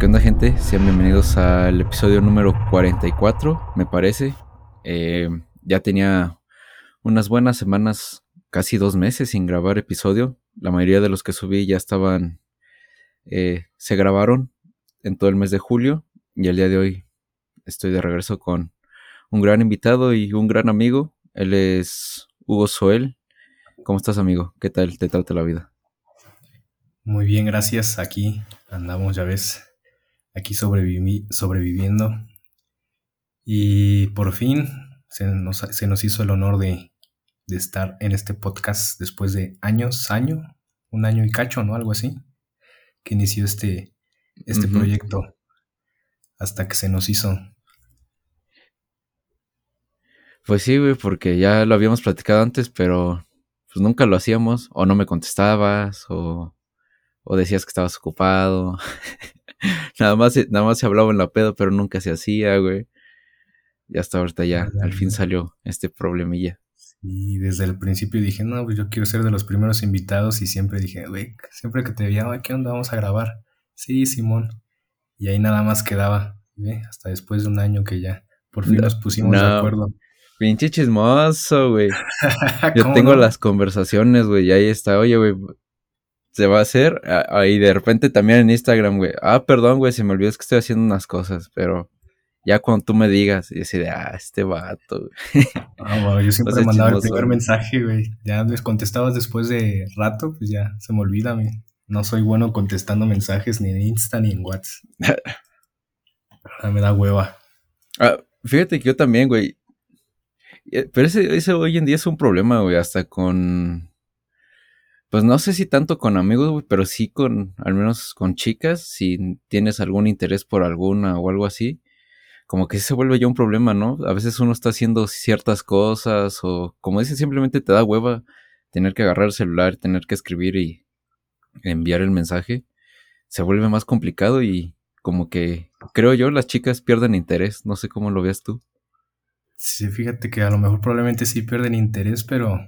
¿Qué onda gente? Sean bienvenidos al episodio número 44, me parece. Eh, ya tenía unas buenas semanas, casi dos meses sin grabar episodio. La mayoría de los que subí ya estaban, eh, se grabaron en todo el mes de julio y el día de hoy estoy de regreso con un gran invitado y un gran amigo. Él es Hugo Soel. ¿Cómo estás amigo? ¿Qué tal te trata la vida? Muy bien, gracias. Aquí andamos, ya ves, aquí sobreviviendo. Y por fin se nos, se nos hizo el honor de, de, estar en este podcast después de años, año, un año y cacho, ¿no? Algo así, que inició este, este proyecto hasta que se nos hizo. Pues sí, güey, porque ya lo habíamos platicado antes, pero pues nunca lo hacíamos, o no me contestabas, o, o decías que estabas ocupado. nada más, nada más se hablaba en la pedo, pero nunca se hacía, güey. Y hasta ahorita ya, al fin salió este problemilla. Y desde el principio dije, no, pues yo quiero ser de los primeros invitados y siempre dije, güey, siempre que te veía, ¿qué onda? Vamos a grabar. Sí, Simón. Y ahí nada más quedaba, ¿ve? Hasta después de un año que ya por fin nos pusimos de acuerdo. Pinche chismoso, güey. Yo tengo las conversaciones, güey, y ahí está, oye, güey, se va a hacer. Ahí de repente también en Instagram, güey. Ah, perdón, güey, se me olvidó es que estoy haciendo unas cosas, pero ya cuando tú me digas, y así de, ah, este vato, güey. Ah, bueno, yo siempre mandaba el primer mensaje, güey. Ya les contestabas después de rato, pues ya se me olvida, güey. No soy bueno contestando mensajes ni en Insta ni en WhatsApp. ah, me da hueva. Ah, fíjate que yo también, güey. Eh, pero ese, ese hoy en día es un problema, güey, hasta con pues no sé si tanto con amigos, güey, pero sí con, al menos con chicas, si tienes algún interés por alguna o algo así, como que se vuelve ya un problema, ¿no? A veces uno está haciendo ciertas cosas o, como dice, simplemente te da hueva tener que agarrar el celular, tener que escribir y enviar el mensaje. Se vuelve más complicado y como que, creo yo, las chicas pierden interés. No sé cómo lo veas tú. Sí, fíjate que a lo mejor probablemente sí pierden interés, pero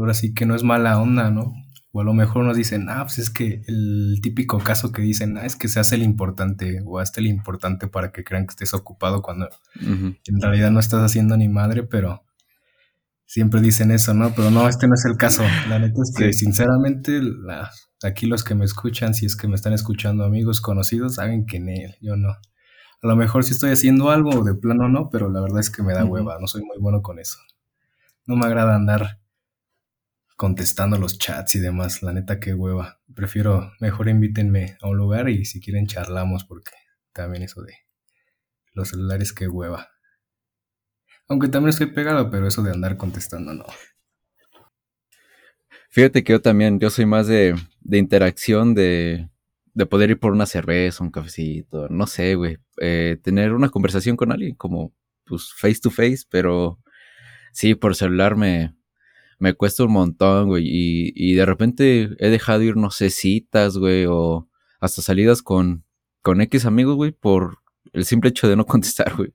ahora sí que no es mala onda, ¿no? O a lo mejor nos dicen, ah, pues es que el típico caso que dicen, ah, es que se hace el importante o hazte el importante para que crean que estés ocupado cuando en realidad no estás haciendo ni madre, pero siempre dicen eso, ¿no? Pero no, este no es el caso. La neta es que sinceramente aquí los que me escuchan, si es que me están escuchando amigos conocidos, saben que en él, yo no. A lo mejor sí estoy haciendo algo de plano no, pero la verdad es que me da hueva, no soy muy bueno con eso. No me agrada andar contestando los chats y demás. La neta, qué hueva. Prefiero, mejor invítenme a un lugar y si quieren charlamos porque también eso de los celulares, qué hueva. Aunque también estoy pegado, pero eso de andar contestando no. Fíjate que yo también, yo soy más de, de interacción, de, de poder ir por una cerveza, un cafecito, no sé, güey. Eh, tener una conversación con alguien como, pues, face to face, pero sí, por celular me, me cuesta un montón, güey. Y, y de repente he dejado ir, no sé, citas, güey, o hasta salidas con, con X amigos, güey, por el simple hecho de no contestar, güey.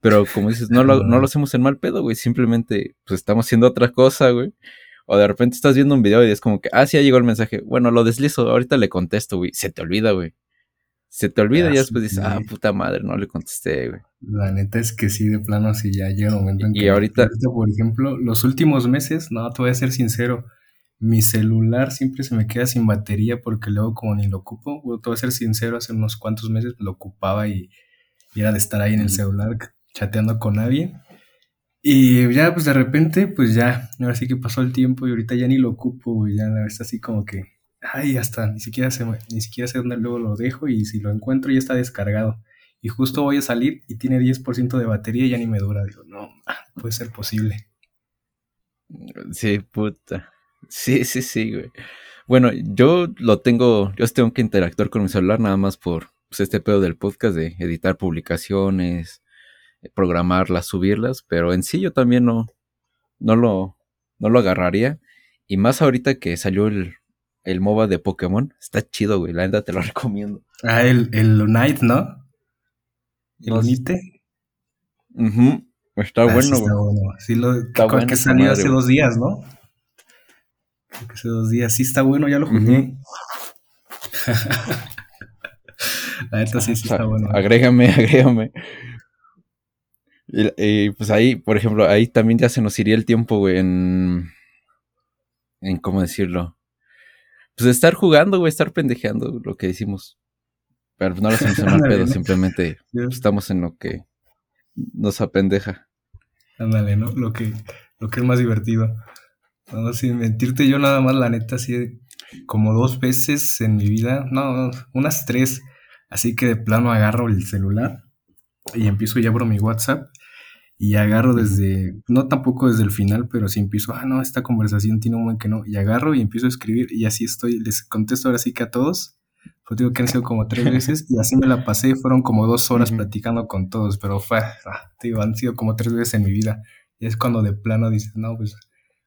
Pero como dices, no lo, no lo hacemos en mal pedo, güey. Simplemente, pues estamos haciendo otra cosa, güey. O de repente estás viendo un video y es como que, ah, sí, ya llegó el mensaje. Bueno, lo deslizo, ahorita le contesto, güey. Se te olvida, güey se te olvida y después dices, ah, puta madre, no le contesté, güey. La neta es que sí, de plano, así ya llega un momento en que. Y ahorita. Por ejemplo, los últimos meses, no, te voy a ser sincero. Mi celular siempre se me queda sin batería porque luego, como ni lo ocupo, te voy a ser sincero, hace unos cuantos meses lo ocupaba y, era de estar ahí en el celular chateando con alguien. Y ya, pues de repente, pues ya, ahora sí que pasó el tiempo y ahorita ya ni lo ocupo, güey. Ya está así como que ay, ya está, ni siquiera sé, ni siquiera sé dónde luego lo dejo y si lo encuentro ya está descargado. Y justo voy a salir y tiene 10% de batería y ya ni me dura. Digo, no, puede ser posible. Sí, puta. Sí, sí, sí, güey. Bueno, yo lo tengo, yo tengo que interactuar con mi celular nada más por pues, este pedo del podcast de editar publicaciones, programarlas, subirlas, pero en sí yo también no, no lo, no lo agarraría. Y más ahorita que salió el, el MOBA de Pokémon. Está chido, güey. La neta te lo recomiendo. Ah, el, el Unite, ¿no? ¿El Unite? Está ah, bueno, sí está bueno. Sí, lo está bueno, que salió hace dos días, ¿no? Creo que hace dos días. Sí, está bueno, ya lo jugué. La neta sí, sí está bueno. Agrégame, agrégame. Y, pues ahí, por ejemplo, ahí también ya se nos iría el tiempo, güey, en. En cómo decirlo. Pues estar jugando, güey, estar pendejeando, lo que decimos. Pero no lo hacemos en mal pedo, simplemente estamos en lo que nos apendeja. Ándale, ¿no? Lo que, lo que es más divertido. No, sin mentirte, yo nada más, la neta, así como dos veces en mi vida, no, unas tres. Así que de plano agarro el celular y empiezo ya por mi WhatsApp y agarro desde, no tampoco desde el final, pero sí empiezo, ah, no, esta conversación tiene un buen que no, y agarro y empiezo a escribir y así estoy, les contesto ahora sí que a todos, pues digo que han sido como tres veces y así me la pasé, fueron como dos horas platicando con todos, pero fue, ah, digo, han sido como tres veces en mi vida, y es cuando de plano dices, no, pues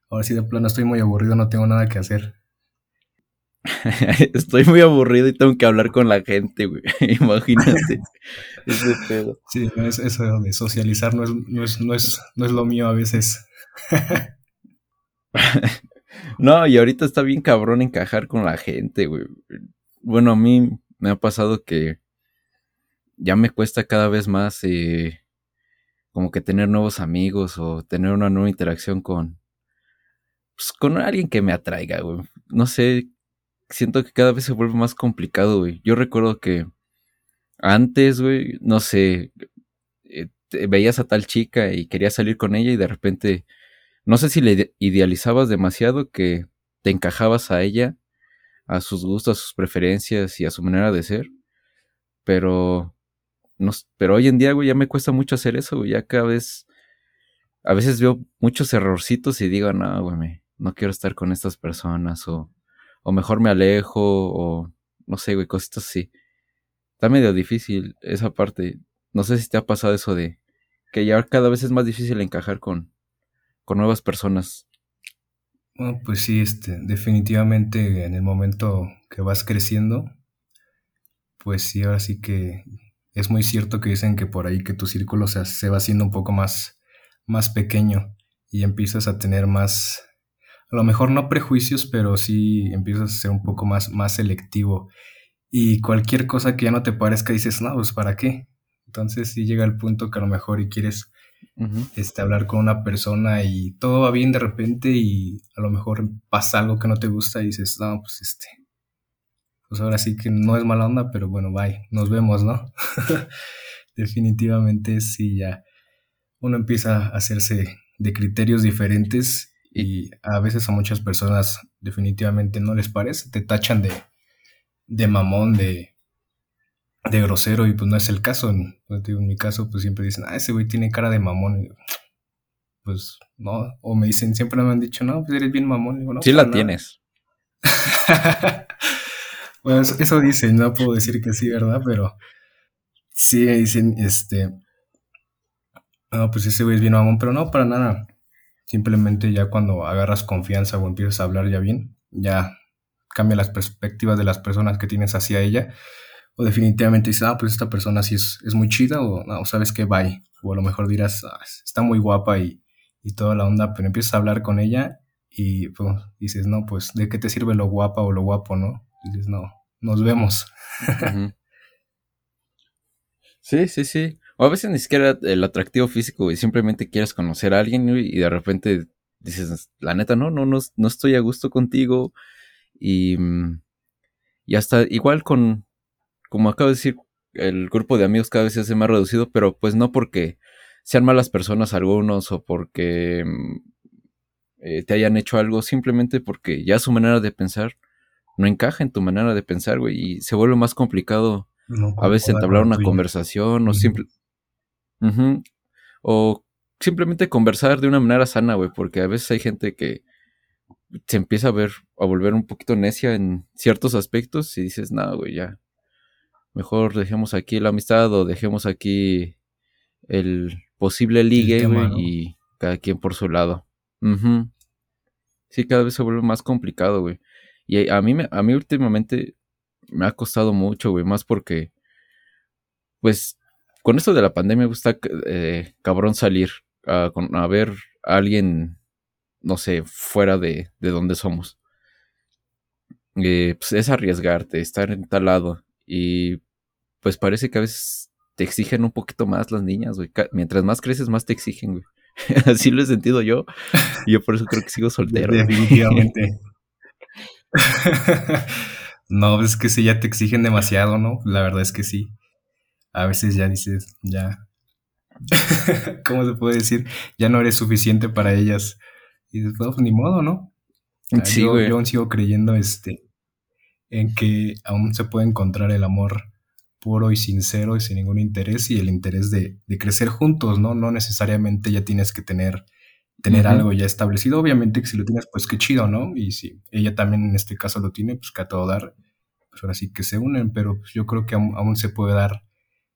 ahora sí de plano estoy muy aburrido, no tengo nada que hacer. Estoy muy aburrido y tengo que hablar con la gente, güey. Imagínate. ese pedo. Sí, eso de socializar no es, no es, no es, no es lo mío a veces. no, y ahorita está bien cabrón encajar con la gente, güey. Bueno, a mí me ha pasado que ya me cuesta cada vez más eh, como que tener nuevos amigos o tener una nueva interacción con, pues, con alguien que me atraiga, güey. No sé, siento que cada vez se vuelve más complicado, güey. Yo recuerdo que antes, güey, no sé, eh, veías a tal chica y querías salir con ella y de repente, no sé si le idealizabas demasiado que te encajabas a ella, a sus gustos, a sus preferencias y a su manera de ser. Pero, no, pero hoy en día, güey, ya me cuesta mucho hacer eso, güey. Ya cada vez, a veces veo muchos errorcitos y digo, no, güey, no quiero estar con estas personas o o mejor me alejo, o no sé, güey, cositas así. Está medio difícil esa parte. No sé si te ha pasado eso de que ya cada vez es más difícil encajar con, con nuevas personas. Bueno, pues sí, este, definitivamente en el momento que vas creciendo, pues sí, ahora sí que es muy cierto que dicen que por ahí que tu círculo se, se va haciendo un poco más, más pequeño y empiezas a tener más, a lo mejor no prejuicios, pero sí empiezas a ser un poco más, más selectivo. Y cualquier cosa que ya no te parezca, dices, no, pues ¿para qué? Entonces sí llega el punto que a lo mejor y quieres este, hablar con una persona y todo va bien de repente y a lo mejor pasa algo que no te gusta y dices, no, pues este, pues ahora sí que no es mala onda, pero bueno, bye, nos vemos, ¿no? Definitivamente sí, ya uno empieza a hacerse de criterios diferentes y a veces a muchas personas definitivamente no les parece, te tachan de, de mamón, de, de grosero y pues no es el caso. En, pues, en mi caso pues siempre dicen, ah, ese güey tiene cara de mamón. pues no, o me dicen, siempre me han dicho, no, pues eres bien mamón. Digo, no, sí la tienes. bueno, eso, eso, dicen, no puedo decir que sí, ¿verdad? Pero sí dicen, este, no, pues ese güey es bien mamón, pero no, para nada. Simplemente ya cuando agarras confianza o empiezas a hablar ya bien, ya cambia las perspectivas de las personas que tienes hacia ella. O definitivamente dices, ah, pues esta persona sí es, es muy chida, o no, sabes que bye. O a lo mejor dirás, ah, está muy guapa y, y, toda la onda, pero empiezas a hablar con ella y pues, dices, no, pues, ¿de qué te sirve lo guapa o lo guapo, no? dices, no, nos vemos. Sí, sí, sí. O a veces ni siquiera el atractivo físico, y simplemente quieres conocer a alguien y de repente dices, la neta, no, no, no, no estoy a gusto contigo. Y, mm, y hasta igual con, como acabo de decir, el grupo de amigos cada vez se hace más reducido, pero pues no porque sean malas personas algunos o porque mm, eh, te hayan hecho algo, simplemente porque ya su manera de pensar no encaja en tu manera de pensar, güey, y se vuelve más complicado a veces entablar una conversación o simple, o simplemente conversar de una manera sana, güey, porque a veces hay gente que se empieza a ver, a volver un poquito necia en ciertos aspectos y dices, no, güey, ya. Mejor dejemos aquí la amistad o dejemos aquí el posible ligue, y cada quien por su lado. Sí, cada vez se vuelve más complicado, güey. Y a mí, a mí últimamente me ha costado mucho, güey, más porque, pues, con esto de la pandemia me gusta eh, cabrón salir a, ver a alguien, no sé, fuera de, de donde somos. Eh, pues es arriesgarte, estar en tal lado. Y pues parece que a veces te exigen un poquito más las niñas, güey. Mientras más creces, más te exigen, güey. Así lo he sentido yo. Y yo por eso creo que sigo soltero. Definitivamente. no, es que si ya te exigen demasiado, ¿no? La verdad es que sí. A veces ya dices, ya. ¿Cómo se puede decir? Ya no eres suficiente para ellas. Y dices, pues ni modo, ¿no? sí, yo, yo aún sigo creyendo este, en que aún se puede encontrar el amor puro y sincero y sin ningún interés y el interés de, crecer juntos, ¿no? No necesariamente ya tienes que tener, tener algo ya establecido. Obviamente que si lo tienes, pues qué chido, ¿no? Y si ella también en este caso lo tiene, pues que a todo dar, pues ahora sí que se unen, pero pues yo creo que aún, se puede dar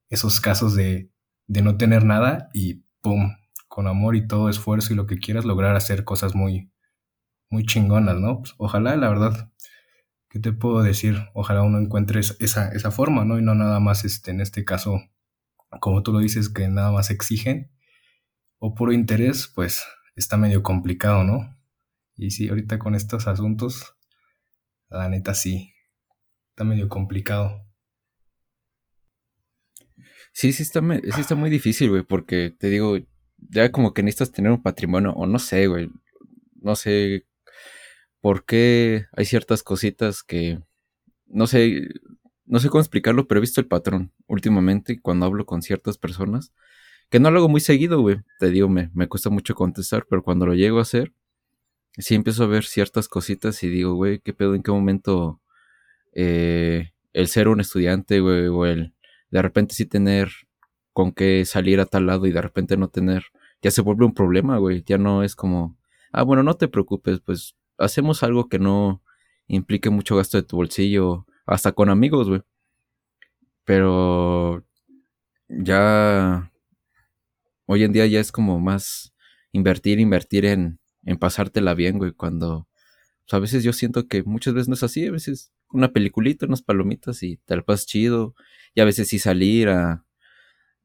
esos casos de, de no tener nada y ¡pum! Con amor y todo esfuerzo y lo que quieras lograr hacer cosas muy, muy chingonas, ¿no? Pues ojalá, la verdad, ¿qué te puedo decir? Ojalá uno encuentre esa, esa forma, ¿no? Y no nada más, este, en este caso, como tú lo dices, que nada más exigen o puro interés, pues está medio complicado, ¿no? Y sí, ahorita con estos asuntos, la neta sí, está medio complicado. Sí, sí está, sí está muy difícil, güey, porque te digo, ya como que necesitas tener un patrimonio, o no sé, güey, no sé por qué hay ciertas cositas que no sé, no sé cómo explicarlo, pero he visto el patrón últimamente cuando hablo con ciertas personas, que no lo hago muy seguido, güey. Te digo, me, me cuesta mucho contestar, pero cuando lo llego a hacer, sí empiezo a ver ciertas cositas y digo, güey, ¿qué pedo? ¿En qué momento eh, el ser un estudiante, güey, o el de repente sí tener con qué salir a tal lado y de repente no tener, ya se vuelve un problema, güey. Ya no es como, ah, bueno, no te preocupes, pues hacemos algo que no implique mucho gasto de tu bolsillo, hasta con amigos, güey. Pero ya hoy en día ya es como más invertir, invertir en, en pasártela bien, güey, cuando pues, a veces yo siento que muchas veces no es así, a veces una peliculita, unas palomitas y te la pasas chido, y a veces sí salir a,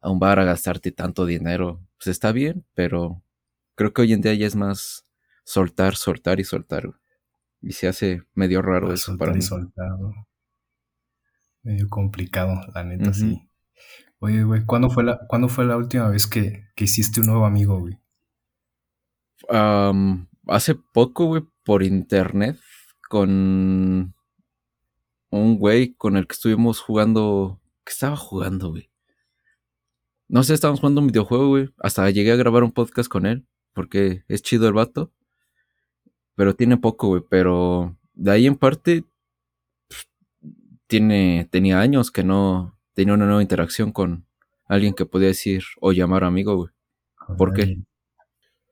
a un bar a gastarte tanto dinero, pues está bien, pero creo que hoy en día ya es más soltar, soltar y soltar. Y se hace medio raro ah, eso para mí. Medio complicado, la neta, sí. Oye, güey, ¿cuándo fue la, ¿cuándo fue la última vez que, hiciste un nuevo amigo, güey? hace poco, güey, por internet, con un güey con el que estuvimos jugando. ¿Qué estaba jugando, güey? No sé, estábamos jugando un videojuego, güey. Hasta llegué a grabar un podcast con él, porque es chido el vato. Pero tiene poco, güey. Pero de ahí en parte, tiene, tenía años que no tenía una nueva interacción con alguien que podía decir o llamar amigo, güey. ¿Por qué?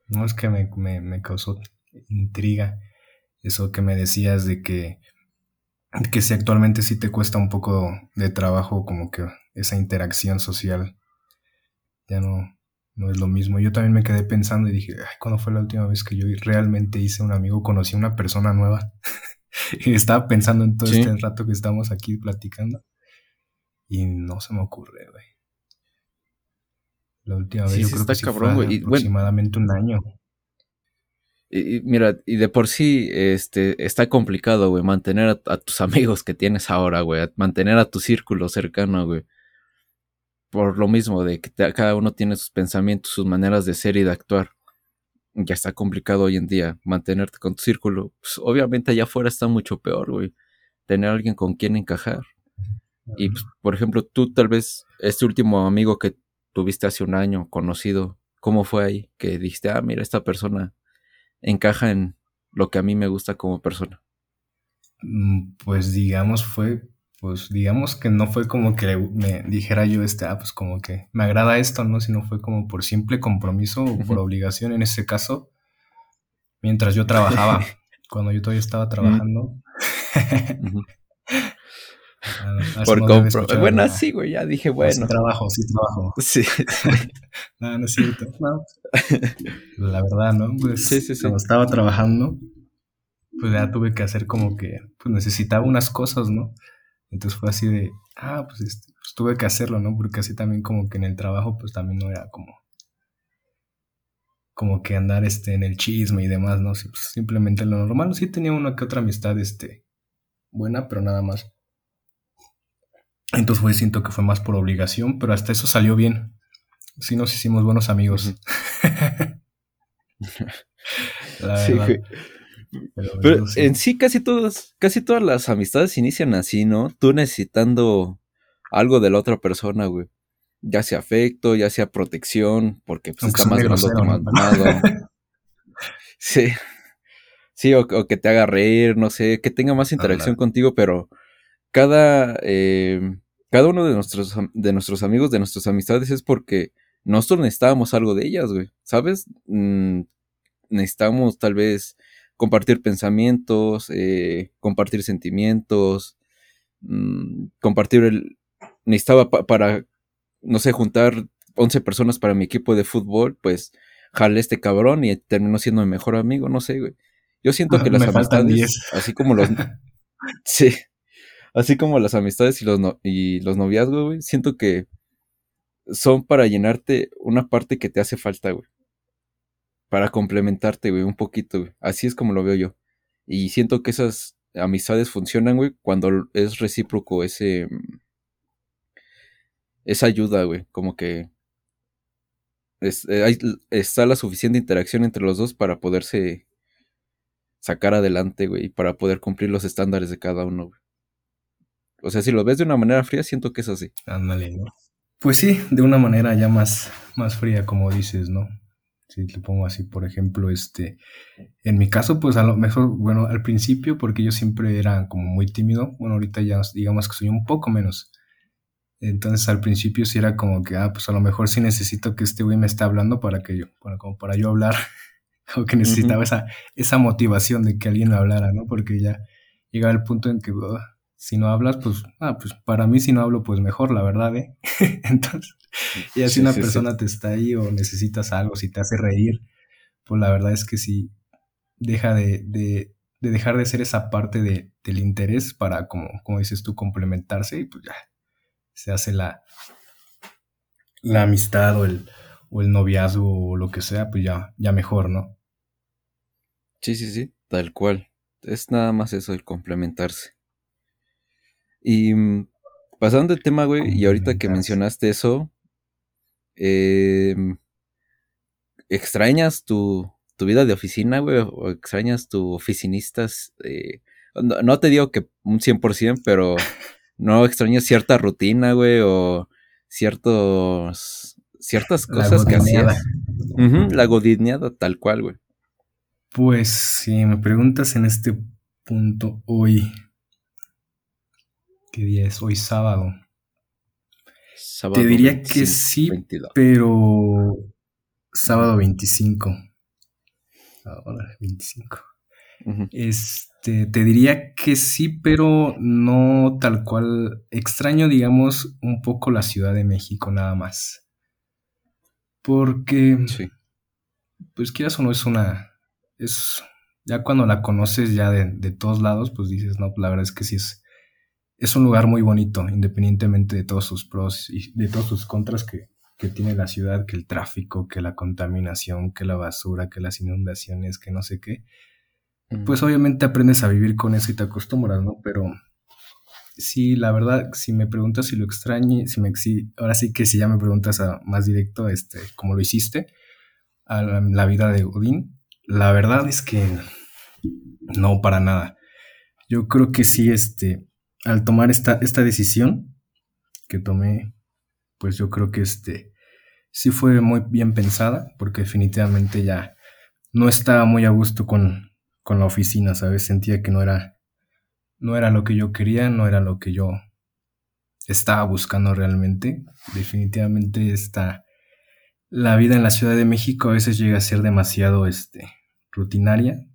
No, es que me, me, causó intriga eso que me decías de que, que si actualmente sí te cuesta un poco de trabajo como que esa interacción social ya no, no es lo mismo. Yo también me quedé pensando y dije, ay, ¿cuándo fue la última vez que yo realmente hice un amigo, conocí a una persona nueva? y estaba pensando en todo este rato que estamos aquí platicando y no se me ocurre, güey. La última vez yo creo que cabrón, fue aproximadamente un año. Y, mira, y de por sí este, está complicado, güey, mantener a, a, tus amigos que tienes ahora, güey, mantener a tu círculo cercano, güey por lo mismo de que cada uno tiene sus pensamientos, sus maneras de ser y de actuar. Ya está complicado hoy en día mantenerte con tu círculo. Pues, obviamente allá afuera está mucho peor, güey. Tener a alguien con quien encajar. Y, pues, por ejemplo, tú tal vez, este último amigo que tuviste hace un año, conocido, ¿cómo fue ahí? Que dijiste, ah, mira, esta persona encaja en lo que a mí me gusta como persona. Mm, pues digamos, fue pues digamos que no fue como que me dijera yo, este, ah, pues como que me agrada esto, ¿no? Sino fue como por simple compromiso o por obligación en ese caso, mientras yo trabajaba, cuando yo todavía estaba trabajando. Ah, por compromiso. Bueno, sí, güey, ya dije, bueno. Sí trabajo, sí trabajo. Sí. no, no es cierto. No. La verdad, ¿no? Pues sí, sí, sí. cuando estaba trabajando, pues ya tuve que hacer como que, pues necesitaba unas cosas, ¿no? Entonces fue así de, ah, pues, este, pues, tuve que hacerlo, ¿no? Porque así también como que en el trabajo pues también no era como, como que andar este, en el chisme y demás, ¿no? Pues, simplemente lo normal, sí tenía una que otra amistad, este, buena, pero nada más. Entonces fue, siento que fue más por obligación, pero hasta eso salió bien. Sí nos hicimos buenos amigos. sí, Pero, en sí casi todas, casi todas las amistades inician así, ¿no? Tú necesitando algo de la otra persona, güey. Ya sea afecto, ya sea protección, porque pues, está más grande más ¿no? sí. Sí, o, que te haga reír, no sé, que tenga más interacción contigo, pero cada, eh, cada uno de nuestros, de nuestros amigos, de nuestras amistades, es porque nosotros necesitábamos algo de ellas, güey, ¿sabes? Mm, necesitamos tal vez compartir pensamientos, eh, compartir sentimientos, mm, compartir el... Necesitaba para, no sé, juntar 11 personas para mi equipo de fútbol, pues jalé este cabrón y terminó siendo mi mejor amigo, no sé, güey. Yo siento que las amistades, así como los... sí, así como las amistades y los, y los noviazgos, güey, siento que son para llenarte una parte que te hace falta, güey. Para complementarte, güey, un poquito, güey. Así es como lo veo yo. Y siento que esas amistades funcionan, güey, cuando es recíproco ese... Esa ayuda, güey. Como que eh, está la suficiente interacción entre los dos para poderse sacar adelante, güey, y para poder cumplir los estándares de cada uno, güey. O sea, si lo ves de una manera fría, siento que es así. Ándale, ¿no? Pues sí, de una manera ya más, más fría, como dices, ¿no? Si te pongo así, por ejemplo, este, en mi caso, pues a lo mejor, bueno, al principio, porque yo siempre era como muy tímido, bueno, ahorita ya digamos que soy un poco menos. Entonces al principio sí era como que, ah, pues a lo mejor sí necesito que este güey me esté hablando para que yo, bueno, como para yo hablar, como que necesitaba esa, esa motivación de que alguien me hablara, ¿no? Porque ya llegaba el punto en que, si no hablas, pues, ah, pues para mí si no hablo, pues mejor, la verdad, ¿eh? Entonces, y si una persona te está ahí o necesitas algo, si te hace reír, pues la verdad es que sí, deja de, de, de dejar de ser esa parte de, del interés para, como, como dices tú, complementarse y pues ya se hace la, la amistad o el, o el noviazgo o lo que sea, pues ya, ya mejor, ¿no? Sí, sí, sí, tal cual. Es nada más eso, el complementarse. Y mm, pasando el tema, güey, y ahorita que mencionaste eso, em, ¿extrañas tu, tu, vida de oficina, güey? ¿O extrañas tu oficinistas? Eh, no, te digo que un 100%, pero no extrañas cierta rutina, güey, o ciertos, ciertas cosas que hacías. la godineada, tal cual, güey. Pues si me preguntas en este punto hoy, ¿Qué día es? Hoy sábado. Te diría que sí, pero sábado 25. Ahora 25. Este, te diría que sí, pero no tal cual. Extraño, digamos, un poco la Ciudad de México nada más. Porque, sí. pues quieras o no, es una... Es, ya cuando la conoces ya de, de todos lados, pues dices, no, la verdad es que sí es es un lugar muy bonito, independientemente de todos sus pros y de todos sus contras que, tiene la ciudad, que el tráfico, que la contaminación, que la basura, que las inundaciones, que no sé qué. Pues obviamente aprendes a vivir con eso y te acostumbras, ¿no? Pero sí, la verdad, si me preguntas si lo extrañe, si me, ahora sí que si ya me preguntas a, más directo, este, cómo lo hiciste, a la, vida de Odín, la verdad es que no para nada. Yo creo que sí, este, al tomar esta, esta decisión que tomé, pues yo creo que este sí fue muy bien pensada, porque definitivamente ya no estaba muy a gusto con, con la oficina, ¿sabes? Sentía que no era, no era lo que yo quería, no era lo que yo estaba buscando realmente. Definitivamente está la vida en la Ciudad de México a veces llega a ser demasiado este, rutinaria.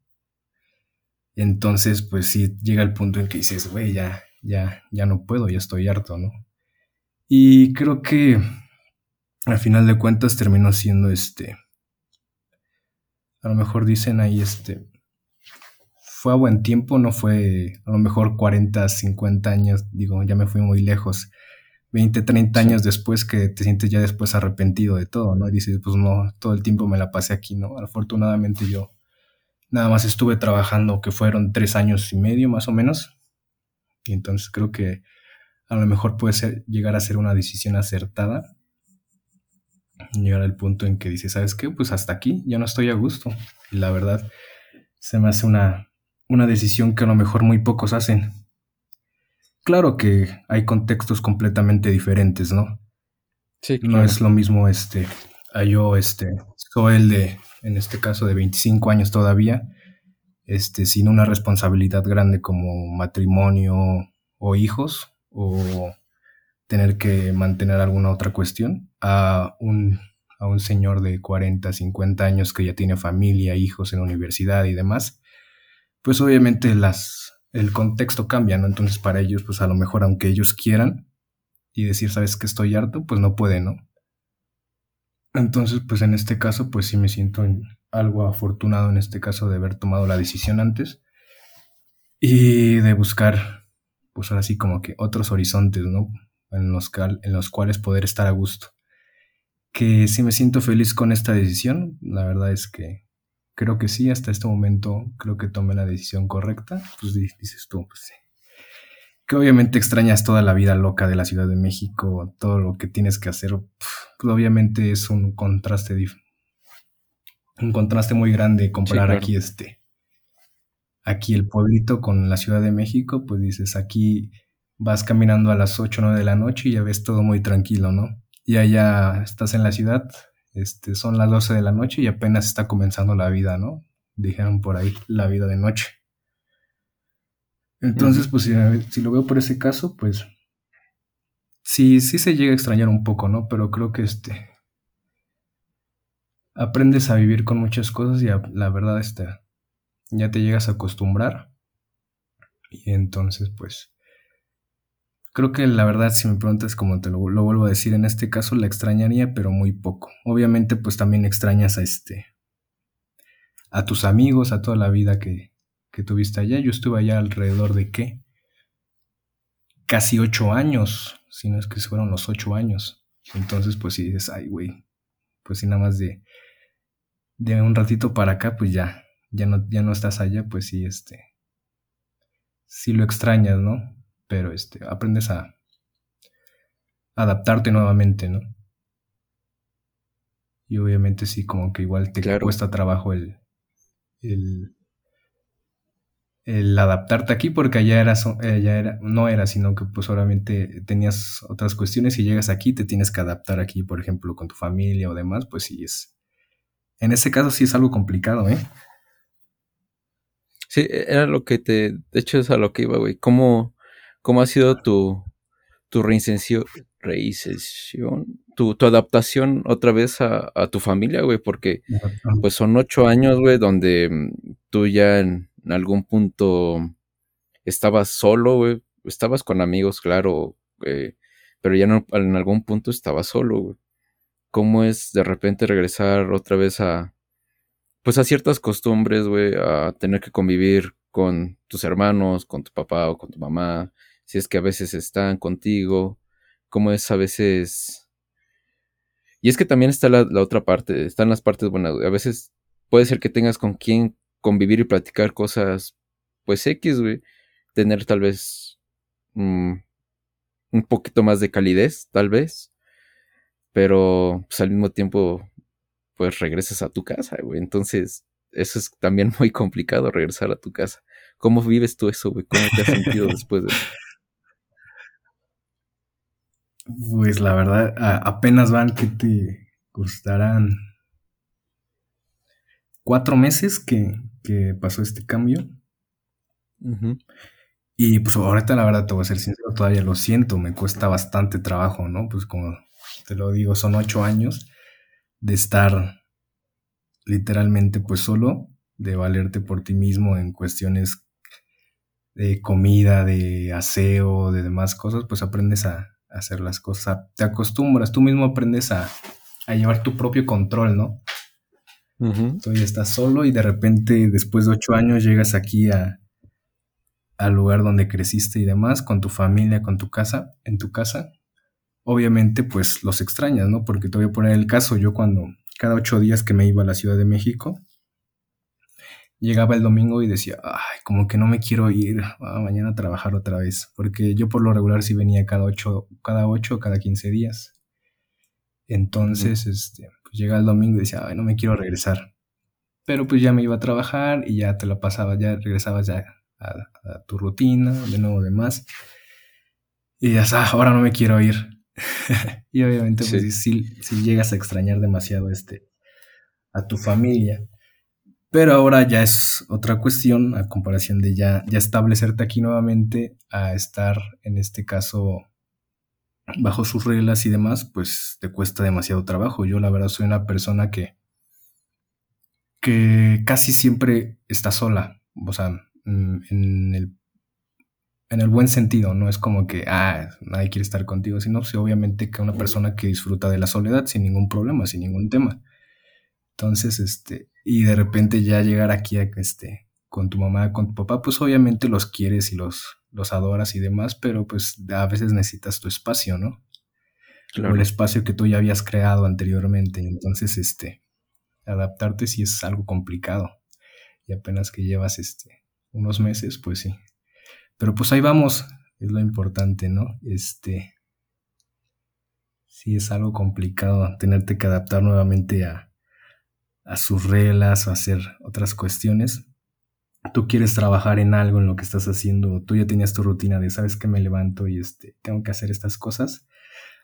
Entonces, pues sí, llega el punto en que dices, güey, ya, ya, ya no puedo, ya estoy harto, ¿no? Y creo que al final de cuentas terminó siendo este, a lo mejor dicen ahí este, fue a buen tiempo, no fue a lo mejor 40, 50 años, digo, ya me fui muy lejos. 20, 30 años después que te sientes ya después arrepentido de todo, ¿no? Y dices, pues no, todo el tiempo me la pasé aquí, ¿no? Afortunadamente yo nada más estuve trabajando, que fueron tres años y medio más o menos, y entonces creo que a lo mejor puede ser, llegar a ser una decisión acertada. Llegar al punto en que dices, ¿sabes qué? Pues hasta aquí, ya no estoy a gusto. Y la verdad, se me hace una, una decisión que a lo mejor muy pocos hacen. Claro que hay contextos completamente diferentes, ¿no? Sí, No es lo mismo este, a yo, este, soy el de, en este caso, de 25 años todavía, este, sin una responsabilidad grande como matrimonio o hijos, o tener que mantener alguna otra cuestión, a un, a un señor de 40, 50 años que ya tiene familia, hijos en universidad y demás, pues obviamente las, el contexto cambia, ¿no? Entonces para ellos, pues a lo mejor aunque ellos quieran y decir, sabes que estoy harto, pues no pueden, ¿no? Entonces, pues en este caso, pues sí me siento algo afortunado en este caso de haber tomado la decisión antes y de buscar, pues ahora sí como que otros horizontes, ¿no? En los, en los cuales poder estar a gusto. Que sí me siento feliz con esta decisión, la verdad es que creo que sí, hasta este momento creo que tomé la decisión correcta, pues dices tú, pues sí. Que obviamente extrañas toda la vida loca de la Ciudad de México, todo lo que tienes que hacer, pues obviamente es un contraste un contraste muy grande comparar sí, claro. aquí este aquí el pueblito con la Ciudad de México, pues dices, aquí vas caminando a las 8 o 9 de la noche y ya ves todo muy tranquilo, ¿no? Y allá estás en la ciudad, este, son las 12 de la noche y apenas está comenzando la vida, ¿no? Dijeron por ahí, la vida de noche. Entonces, uh -huh. pues si, si, lo veo por ese caso, pues sí, sí se llega a extrañar un poco, ¿no? Pero creo que este aprendes a vivir con muchas cosas y la verdad este, ya te llegas a acostumbrar. Y entonces, pues, creo que la verdad, si me preguntas, como te lo, lo, vuelvo a decir, en este caso la extrañaría, pero muy poco. Obviamente, pues también extrañas a este, a tus amigos, a toda la vida que, que tuviste allá. Yo estuve allá alrededor de qué? Casi ocho años, si no es que fueron los ocho años. Entonces, pues si dices, ay, güey, pues si nada más de, de un ratito para acá, pues ya, ya no, ya no estás allá, pues sí, este, sí lo extrañas, ¿no? Pero este, aprendes a adaptarte nuevamente, ¿no? Y obviamente sí, como que igual te claro. cuesta trabajo el, el, el, adaptarte aquí, porque allá eras, allá era, no era, sino que pues obviamente tenías otras cuestiones y llegas aquí, te tienes que adaptar aquí, por ejemplo, con tu familia o demás, pues sí es. En ese caso sí es algo complicado, ¿eh? Sí, era lo que te. De hecho, es a lo que iba, güey. ¿Cómo, cómo ha sido tu, tu tu, tu adaptación otra vez a, a tu familia, güey? Porque, pues, son ocho años, güey, donde mm, tú ya en algún punto estabas solo, güey. Estabas con amigos, claro, eh, pero ya no, en algún punto estabas solo, güey. ¿Cómo es de repente regresar otra vez a, pues a ciertas costumbres, güey, a tener que convivir con tus hermanos, con tu papá o con tu mamá, si es que a veces están contigo, cómo es a veces... Y es que también está la, otra parte, están las partes buenas. A veces puede ser que tengas con quien convivir y platicar cosas, pues X, güey. Tener tal vez mmm, un poquito más de calidez, tal vez. Pero pues, al mismo tiempo pues regresas a tu casa, güey. Entonces, eso es también muy complicado, regresar a tu casa. ¿Cómo vives tú eso, güey? ¿Cómo te has sentido después de eso? Pues la verdad, apenas van que te costarán cuatro meses que, que pasó este cambio. Uh -huh. Y pues ahorita la verdad te voy a ser sincero, todavía lo siento, me cuesta bastante trabajo, ¿no? Pues como te lo digo, son ocho años de estar literalmente pues solo, de valerte por ti mismo en cuestiones de comida, de aseo, de demás cosas, pues aprendes a, a hacer las cosas, te acostumbras, tú mismo aprendes a, a llevar tu propio control, ¿no? Uh -huh. Tú ya estás solo y de repente después de ocho años llegas aquí a, al lugar donde creciste y demás, con tu familia, con tu casa, en tu casa, obviamente pues los extrañas, ¿no? Porque te voy a poner el caso, yo cuando cada ocho días que me iba a la Ciudad de México, llegaba el domingo y decía, ay, como que no me quiero ir mañana a trabajar otra vez, porque yo por lo regular sí venía cada ocho, cada ocho, cada quince días. Entonces, este, pues llega el domingo y decía, ay, no me quiero regresar. Pero pues ya me iba a trabajar y ya te la pasaba, ya regresabas ya a, tu rutina, de nuevo demás. Y ya, ah, ahora no me quiero ir. y obviamente, pues sí, sí, llegas a extrañar demasiado este, a tu familia. Pero ahora ya es otra cuestión a comparación de ya, ya establecerte aquí nuevamente a estar en este caso bajo sus reglas y demás, pues te cuesta demasiado trabajo. Yo la verdad soy una persona que, que casi siempre está sola, o sea, mm, en el, en el buen sentido, no es como que, ah, nadie quiere estar contigo, sino sí, obviamente que una persona que disfruta de la soledad sin ningún problema, sin ningún tema. Entonces, este, y de repente ya llegar aquí a, este, con tu mamá, con tu papá, pues obviamente los quieres y los, los adoras y demás, pero pues a veces necesitas tu espacio, ¿no? O el espacio que tú ya habías creado anteriormente. Entonces, este, adaptarte sí es algo complicado. Y apenas que llevas, este, unos meses, pues sí. Pero pues ahí vamos, es lo importante, ¿no? Este, sí es algo complicado tenerte que adaptar nuevamente a, a sus reglas o hacer otras cuestiones. Tú quieres trabajar en algo en lo que estás haciendo, tú ya tenías tu rutina de sabes que me levanto y este, tengo que hacer estas cosas.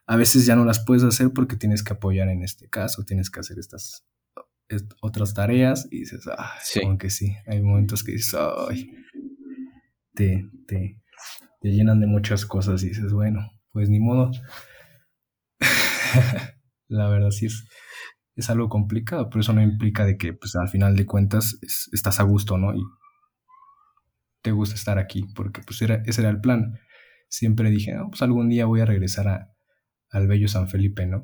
A veces ya no las puedes hacer porque tienes que apoyar en este caso, tienes que hacer estas otras tareas y dices, ah, como que sí, hay momentos que dices, ay, te, te, te llenan de muchas cosas y dices, bueno, pues ni modo. La verdad sí es, es algo complicado, pero eso no implica de que pues al final de cuentas estás a gusto, ¿no? Y te gusta estar aquí, porque pues era, ese era el plan. Siempre dije, no, pues algún día voy a regresar a, al bello San Felipe, ¿no?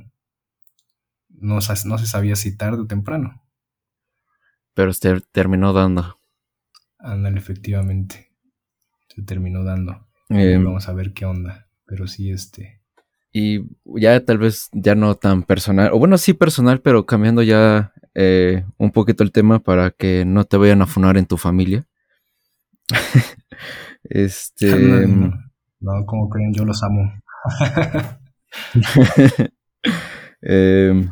No, no se sabía si tarde o temprano. Pero se terminó dando. Ándale, efectivamente. Se terminó dando. Em, vamos a ver qué onda. Pero sí, este y ya tal vez ya no tan personal, o bueno, sí personal, pero cambiando ya eh, un poquito el tema para que no te vayan a funar en tu familia. este. No, como creen, yo los amo. Em,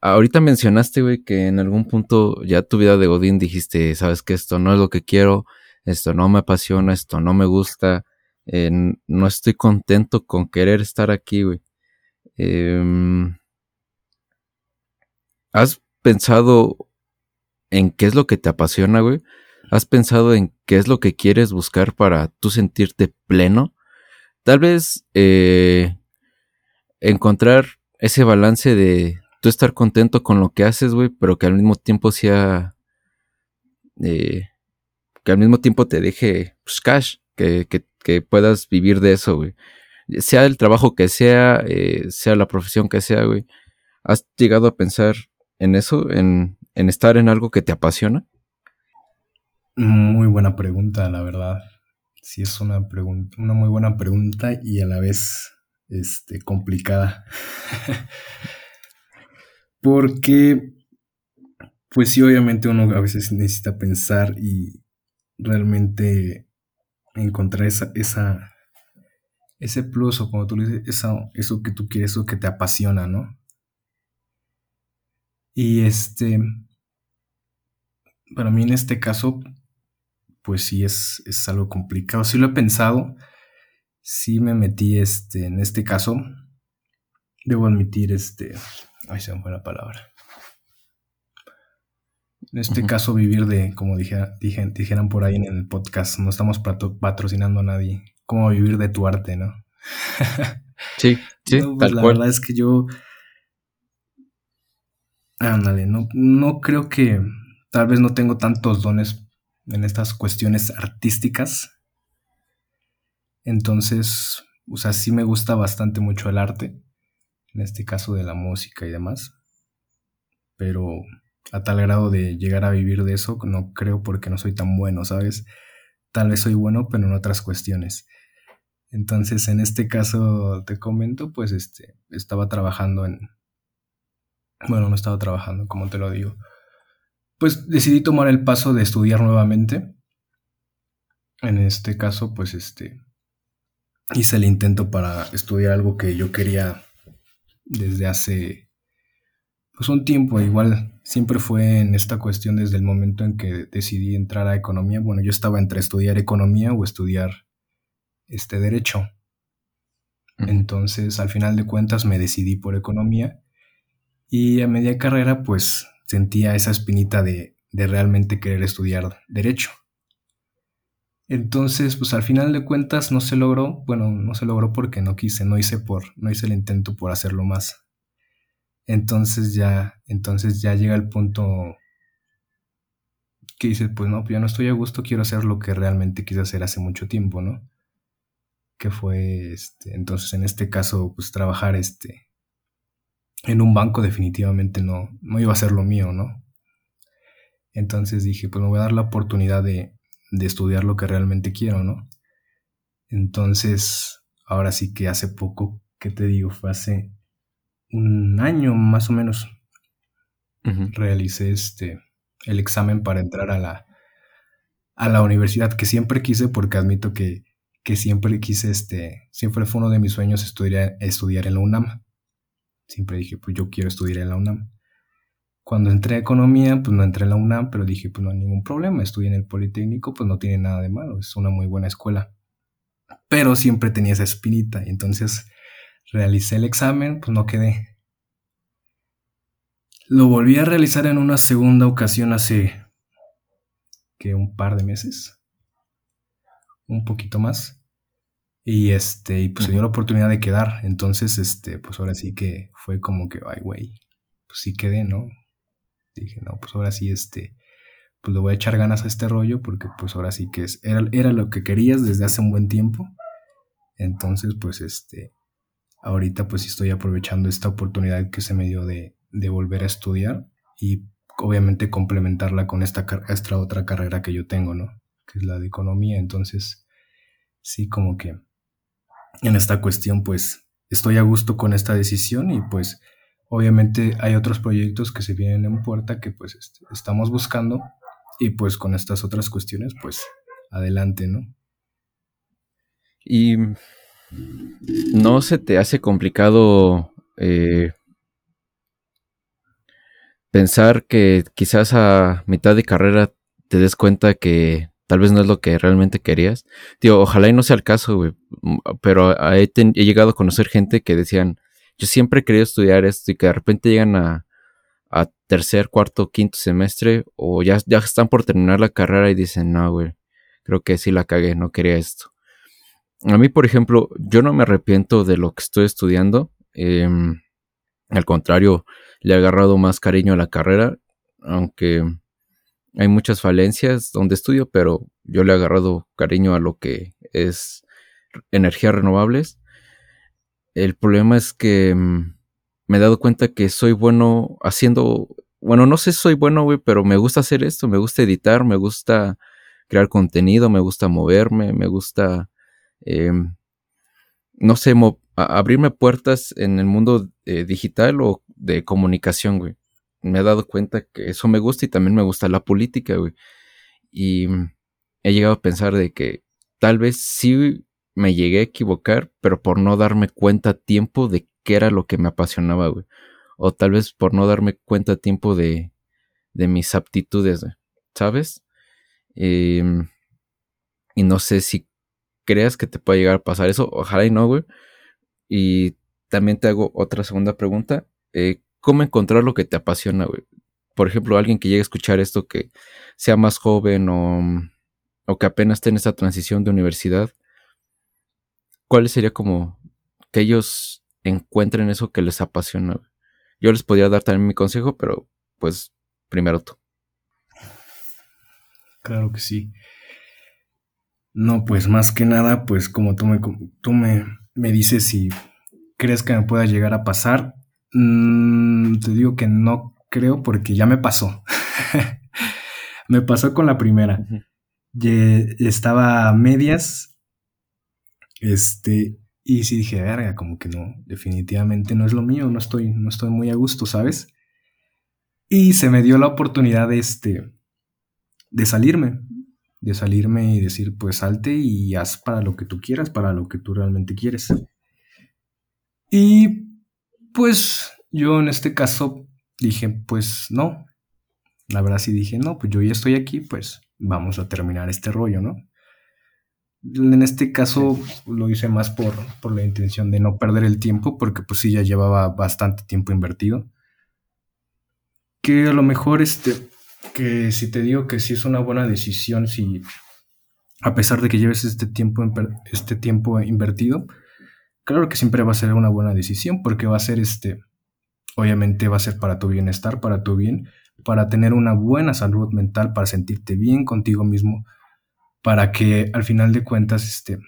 ahorita mencionaste, güey, que en algún punto ya tu vida de Godín dijiste, sabes que esto no es lo que quiero, esto no me apasiona, esto no me gusta, no estoy contento con querer estar aquí, güey. Em, ¿Has pensado en qué es lo que te apasiona, güey? ¿Has pensado en qué es lo que quieres buscar para tú sentirte pleno? Tal vez eh, encontrar ese balance de tú estar contento con lo que haces, güey, pero que al mismo tiempo sea... Eh, que al mismo tiempo te deje pues, cash, que, que, puedas vivir de eso, güey. Sea el trabajo que sea, eh, sea la profesión que sea, güey. ¿Has llegado a pensar en eso, en, estar en algo que te apasiona? Muy buena pregunta, la verdad. Sí, es una pregunta, una muy buena pregunta y a la vez este, complicada. Porque, pues sí, obviamente uno a veces necesita pensar y realmente encontrar esa, esa, ese plus o como tú le dices, eso, eso que tú quieres, eso que te apasiona, ¿no? Y este, para mí en este caso, pues sí es, es algo complicado. Sí lo he pensado, sí me metí este, en este caso, debo admitir este, ay se me fue la palabra. En este caso, vivir de, como dije, dijeran por ahí en el podcast, no estamos patrocinando a nadie. Cómo vivir de tu arte, ¿no? Sí, sí. Pues la verdad es que yo. Ándale, no, no creo que. Tal vez no tengo tantos dones en estas cuestiones artísticas. Entonces, o sea, sí me gusta bastante mucho el arte. En este caso de la música y demás. Pero a tal grado de llegar a vivir de eso, no creo porque no soy tan bueno, ¿sabes? Tal vez soy bueno, pero en otras cuestiones. Entonces, en este caso, te comento, pues este, estaba trabajando en... Bueno, no estaba trabajando, como te lo digo. pues decidí tomar el paso de estudiar nuevamente. En este caso, pues este, hice el intento para estudiar algo que yo quería desde hace pues un tiempo. Igual siempre fue en esta cuestión desde el momento en que decidí entrar a economía. Bueno, yo estaba entre estudiar economía o estudiar este derecho. Entonces, al final de cuentas, me decidí por economía y a media carrera, pues sentía esa espinita de, de realmente querer estudiar derecho. Entonces, pues al final de cuentas no se logró, bueno, no se logró porque no quise, no hice por, no hice el intento por hacerlo más. Entonces ya, entonces ya llega el punto que dice, pues no, pues no estoy a gusto, quiero hacer lo que realmente quise hacer hace mucho tiempo, ¿no? Que fue, este, entonces en este caso, pues trabajar, este, en un banco definitivamente no, no iba a ser lo mío, ¿no? Entonces dije, pues me voy a dar la oportunidad de, de estudiar lo que realmente quiero, ¿no? Entonces, ahora sí que hace poco, ¿qué te digo? Fue hace un año más o menos. Realicé este el examen para entrar a la a la universidad que siempre quise porque admito que, que siempre quise este siempre fue uno de mis sueños estudiar, estudiar en la UNAM. Siempre dije, pues yo quiero estudiar en la UNAM. Cuando entré a economía, pues no entré en la UNAM, pero dije, pues no hay ningún problema, estudié en el Politécnico, pues no tiene nada de malo, es una muy buena escuela. Pero siempre tenía esa espinita, entonces realicé el examen, pues no quedé. Lo volví a realizar en una segunda ocasión hace que un par de meses, un poquito más. Y este, y pues se dio la oportunidad de quedar. Entonces, este, pues ahora sí que fue como que, ay, güey, pues sí quedé, ¿no? dije, no, pues ahora sí, este, pues le voy a echar ganas a este rollo porque pues ahora sí que es, era, era lo que querías desde hace un buen tiempo. Entonces, pues este, ahorita pues estoy aprovechando esta oportunidad que se me dio de, de volver a estudiar y obviamente complementarla con esta, otra carrera que yo tengo, ¿no? Que es la de economía. Entonces, sí, como que en esta cuestión pues estoy a gusto con esta decisión y pues Obviamente hay otros proyectos que se vienen en puerta que pues estamos buscando y pues con estas otras cuestiones pues adelante, ¿no? Y no se te hace complicado eh, pensar que quizás a mitad de carrera te des cuenta que tal vez no es lo que realmente querías. Tío, ojalá y no sea el caso, güey. Pero he, he llegado a conocer gente que decían, yo siempre he querido estudiar esto y que de repente llegan a, tercer, cuarto, quinto semestre o ya, ya están por terminar la carrera y dicen, no, güey, creo que sí la cagué, no quería esto. A mí, por ejemplo, yo no me arrepiento de lo que estoy estudiando. Em, al contrario, le he agarrado más cariño a la carrera, aunque hay muchas falencias donde estudio, pero yo le he agarrado cariño a lo que es energías renovables. El problema es que mm, me he dado cuenta que soy bueno haciendo, bueno, no sé si soy bueno, güey, pero me gusta hacer esto, me gusta editar, me gusta crear contenido, me gusta moverme, me gusta, em, no sé, abrirme puertas en el mundo eh, digital o de comunicación, güey. Me he dado cuenta que eso me gusta y también me gusta la política, güey. Y mm, he llegado a pensar de que tal vez sí me llegué a equivocar, pero por no darme cuenta a tiempo de qué era lo que me apasionaba, güey. O tal vez por no darme cuenta a tiempo de, de mis aptitudes, ¿sabes? Em, y no sé si creas que te puede llegar a pasar eso. Ojalá y no, güey. Y también te hago otra segunda pregunta. Eh, ¿Cómo encontrar lo que te apasiona, güey? Por ejemplo, alguien que llegue a escuchar esto que sea más joven o, o que apenas esté en esta transición de universidad ¿cuál sería como que ellos encuentren eso que les apasiona? Yo les podría dar también mi consejo, pero pues primero tú. Claro que sí. No, pues más que nada, pues como tú me, tú me, me dices si crees que me pueda llegar a pasar, mm, te digo que no creo porque ya me pasó. me pasó con la primera. estaba a medias este, y sí dije, verga, como que no, definitivamente no es lo mío, no estoy, no estoy muy a gusto, ¿sabes? Y se me dio la oportunidad de, este, de salirme, de salirme y decir, pues salte y haz para lo que tú quieras, para lo que tú realmente quieres. Y pues yo en este caso dije, pues no. La verdad sí dije, no, pues yo ya estoy aquí, pues vamos a terminar este rollo, ¿no? En este caso lo hice más por, por la intención de no perder el tiempo, porque pues sí, ya llevaba bastante tiempo invertido. Que a lo mejor este, que si te digo que sí es una buena decisión, si a pesar de que lleves este tiempo, este tiempo invertido, claro que siempre va a ser una buena decisión, porque va a ser este, obviamente va a ser para tu bienestar, para tu bien, para tener una buena salud mental, para sentirte bien contigo mismo, para que al final de cuentas, este,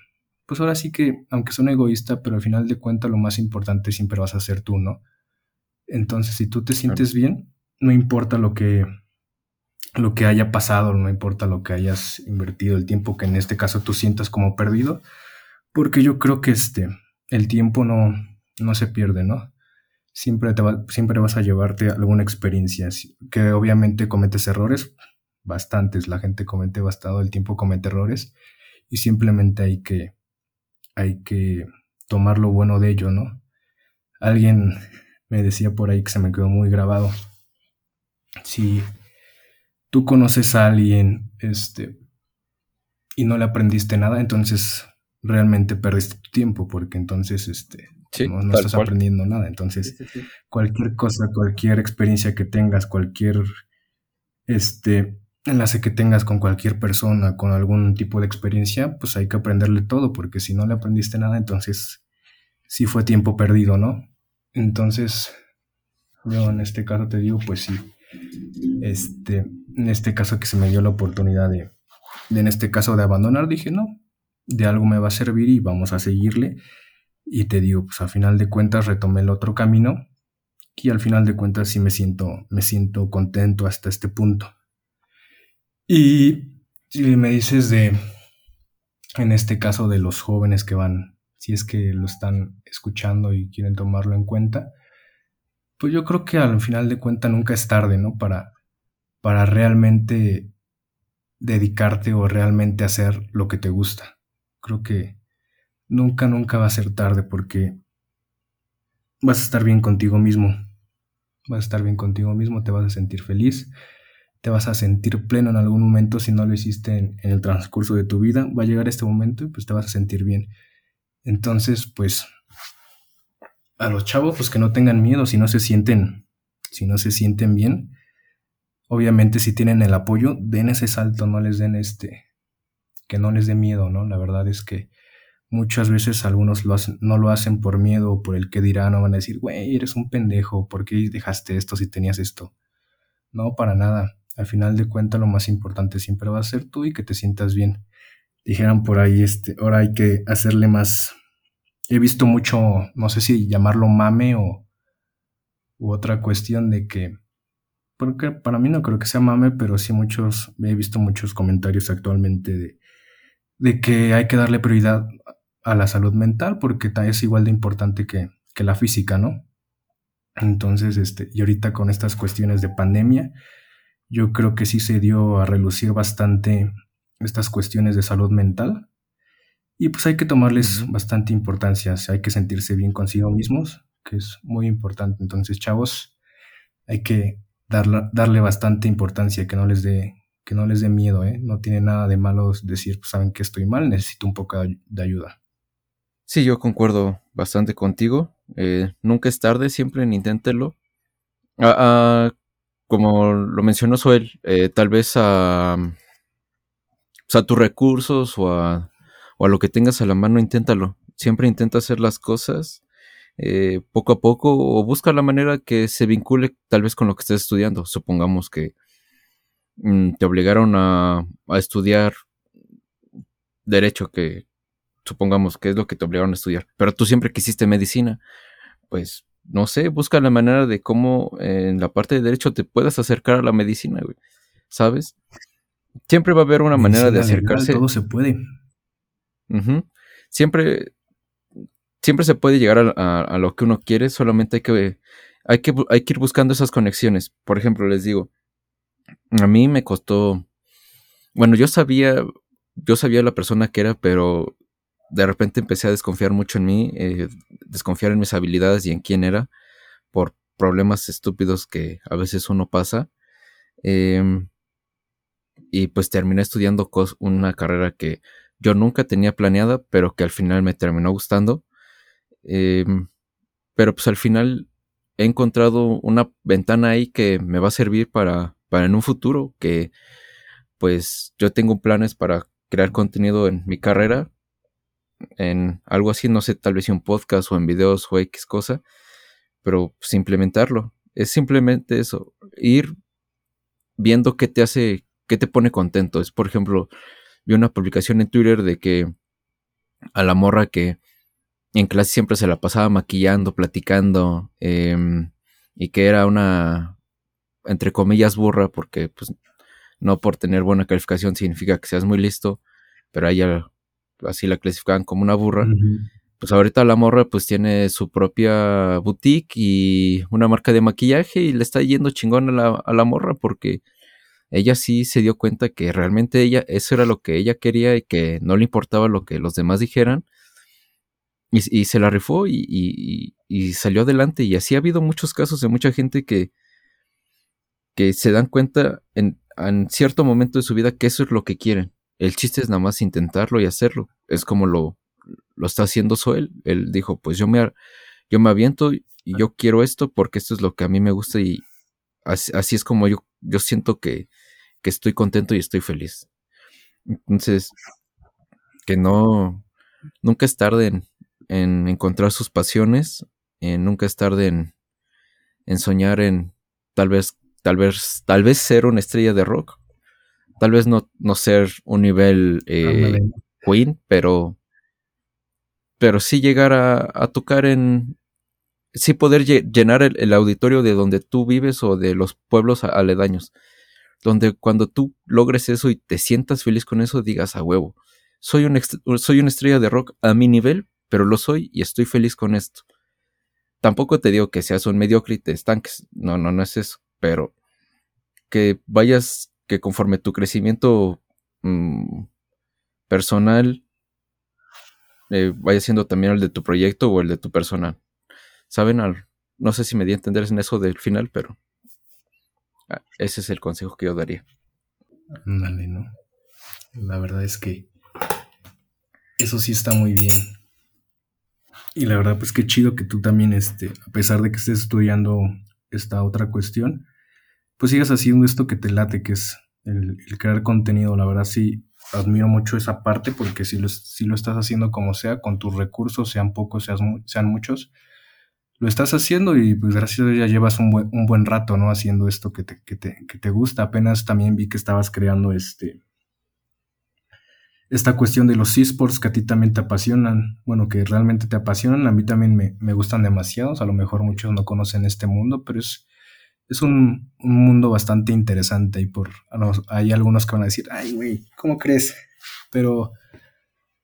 pues ahora sí que, aunque son egoísta, pero al final de cuentas lo más importante siempre vas a ser tú, ¿no? Entonces, si tú te sientes bien, no importa lo que, lo que haya pasado, no importa lo que hayas invertido, el tiempo que en este caso tú sientas como perdido, porque yo creo que este, el tiempo no, no se pierde, ¿no? Siempre, te siempre vas a llevarte alguna experiencia, que obviamente cometes errores, bastantes, la gente comete bastante, el tiempo comete errores y simplemente hay que, hay que tomar lo bueno de ello, ¿no? Alguien me decía por ahí que se me quedó muy grabado. Si tú conoces a alguien, este, y no le aprendiste nada, entonces realmente perdiste tu tiempo, porque entonces, este, no, estás aprendiendo nada. Entonces, cualquier cosa, cualquier experiencia que tengas, cualquier, este, enlace que tengas con cualquier persona, con algún tipo de experiencia, pues hay que aprenderle todo, porque si no le aprendiste nada, entonces sí fue tiempo perdido, ¿no? Entonces, yo en este caso te digo, pues sí, este, en este caso que se me dio la oportunidad de, de en este caso de abandonar, dije, no, de algo me va a servir y vamos a seguirle. Y te digo, pues al final de cuentas retomé el otro camino y al final de cuentas sí me siento, me siento contento hasta este punto. Y si me dices de, en este caso de los jóvenes que van, si es que lo están escuchando y quieren tomarlo en cuenta, pues yo creo que al final de cuentas nunca es tarde, ¿no? Para, para realmente dedicarte o realmente hacer lo que te gusta. Creo que nunca, nunca va a ser tarde porque vas a estar bien contigo mismo. Vas a estar bien contigo mismo, te vas a sentir feliz te vas a sentir pleno en algún momento si no lo hiciste en, el transcurso de tu vida. Va a llegar este momento y pues te vas a sentir bien. Entonces, pues a los chavos pues que no tengan miedo si no se sienten si no se sienten bien. Obviamente si tienen el apoyo, den ese salto, no les den este que no les dé miedo, ¿no? La verdad es que muchas veces algunos lo hacen, no lo hacen por miedo o por el que dirán, no van a decir, güey, eres un pendejo, ¿por qué dejaste esto si tenías esto? No, para nada al final de cuentas lo más importante siempre va a ser tú y que te sientas bien. Dijeron por ahí, este, ahora hay que hacerle más. He visto mucho, no sé si llamarlo mame o u otra cuestión de que, porque para mí no creo que sea mame, pero sí muchos, he visto muchos comentarios actualmente de, de que hay que darle prioridad a la salud mental porque es igual de importante que, que la física, ¿no? Entonces, este, y ahorita con estas cuestiones de pandemia, yo creo que sí se dio a relucir bastante estas cuestiones de salud mental. Y pues hay que tomarles bastante importancia, hay que sentirse bien consigo mismos, que es muy importante. Entonces, chavos, hay que darle, bastante importancia, que no les dé que no les dé miedo, ¿eh? No tiene nada de malo decir, pues saben que estoy mal, necesito un poco de ayuda. Sí, yo concuerdo bastante contigo. Eh, nunca es tarde, siempre inténtelo. Ah, ah, como lo mencionó Suel, eh, tal vez a, a tus recursos o a, lo que tengas a la mano, inténtalo. Siempre intenta hacer las cosas eh, poco a poco o busca la manera que se vincule tal vez con lo que estés estudiando. Supongamos que mm, te obligaron a, a, estudiar derecho, que supongamos que es lo que te obligaron a estudiar, pero tú siempre quisiste medicina, pues no sé, busca la manera de cómo en la parte de derecho te puedas acercar a la medicina, güey. ¿Sabes? Siempre va a haber una manera de acercarse. todo se puede. Siempre, siempre se puede llegar a, lo que uno quiere, solamente hay que hay que, hay que ir buscando esas conexiones. Por ejemplo, les digo, a mí me costó, bueno, yo sabía, yo sabía la persona que era, pero de repente empecé a desconfiar mucho en mí, eh, desconfiar en mis habilidades y en quién era, por problemas estúpidos que a veces uno pasa. Em, y pues terminé estudiando una carrera que yo nunca tenía planeada, pero que al final me terminó gustando. Em, pero pues al final he encontrado una ventana ahí que me va a servir para, para en un futuro, que pues yo tengo planes para crear contenido en mi carrera, en algo así, no sé, tal vez un podcast o en videos o X cosa, pero pues implementarlo. Es simplemente eso, ir viendo qué te hace, qué te pone contento. Es, por ejemplo, vi una publicación en Twitter de que a la morra que en clase siempre se la pasaba maquillando, platicando, em, y que era una, entre comillas, burra, porque pues no por tener buena calificación significa que seas muy listo, pero a ella así la clasificaban como una burra. Pues ahorita la morra pues tiene su propia boutique y una marca de maquillaje y le está yendo chingón a la, a la morra porque ella sí se dio cuenta que realmente ella, eso era lo que ella quería y que no le importaba lo que los demás dijeran. Y, se la rifó y, salió adelante. Y así ha habido muchos casos de mucha gente que, se dan cuenta en, cierto momento de su vida que eso es lo que quieren. El chiste es nada más intentarlo y hacerlo. Es como lo, lo está haciendo Soel. Él dijo, pues yo me, yo me aviento y yo quiero esto porque esto es lo que a mí me gusta y así, es como yo, yo siento que, que estoy contento y estoy feliz. Entonces, que no, nunca es tarde en, en encontrar sus pasiones, en nunca es tarde en, en soñar en tal vez, tal vez, tal vez ser una estrella de rock, tal vez no, no ser un nivel eh, Queen, pero, pero sí llegar a, a tocar en, sí poder llenar el, el, auditorio de donde tú vives o de los pueblos aledaños. Donde cuando tú logres eso y te sientas feliz con eso, digas a huevo, soy, un soy una estrella de rock a mi nivel, pero lo soy y estoy feliz con esto. Tampoco te digo que seas un mediocre y te estanques, no, no, no es eso, pero que vayas, que conforme tu crecimiento mm, personal eh, vaya siendo también el de tu proyecto o el de tu personal. ¿Saben? No sé si me di a entender en eso del final, pero Ah, ese es el consejo que yo daría. Dale, ¿no? La verdad es que eso sí está muy bien. Y la verdad, pues qué chido que tú también, este, a pesar de que estés estudiando esta otra cuestión, pues sigas haciendo esto que te late, que es el, crear contenido. La verdad sí admiro mucho esa parte porque si lo, si lo estás haciendo como sea, con tus recursos, sean pocos, sean, muchos, lo estás haciendo y pues gracias a Dios ya llevas un buen, un buen rato, ¿no? Haciendo esto que te, que, te, que te gusta. Apenas también vi que estabas creando este esta cuestión de los esports que a ti también te apasionan, bueno, que realmente te apasionan, a mí también me, me gustan demasiado, a lo mejor muchos no conocen este mundo, pero es, es un, un mundo bastante interesante y por, hay algunos que van a decir, ay, güey, ¿cómo crees? Pero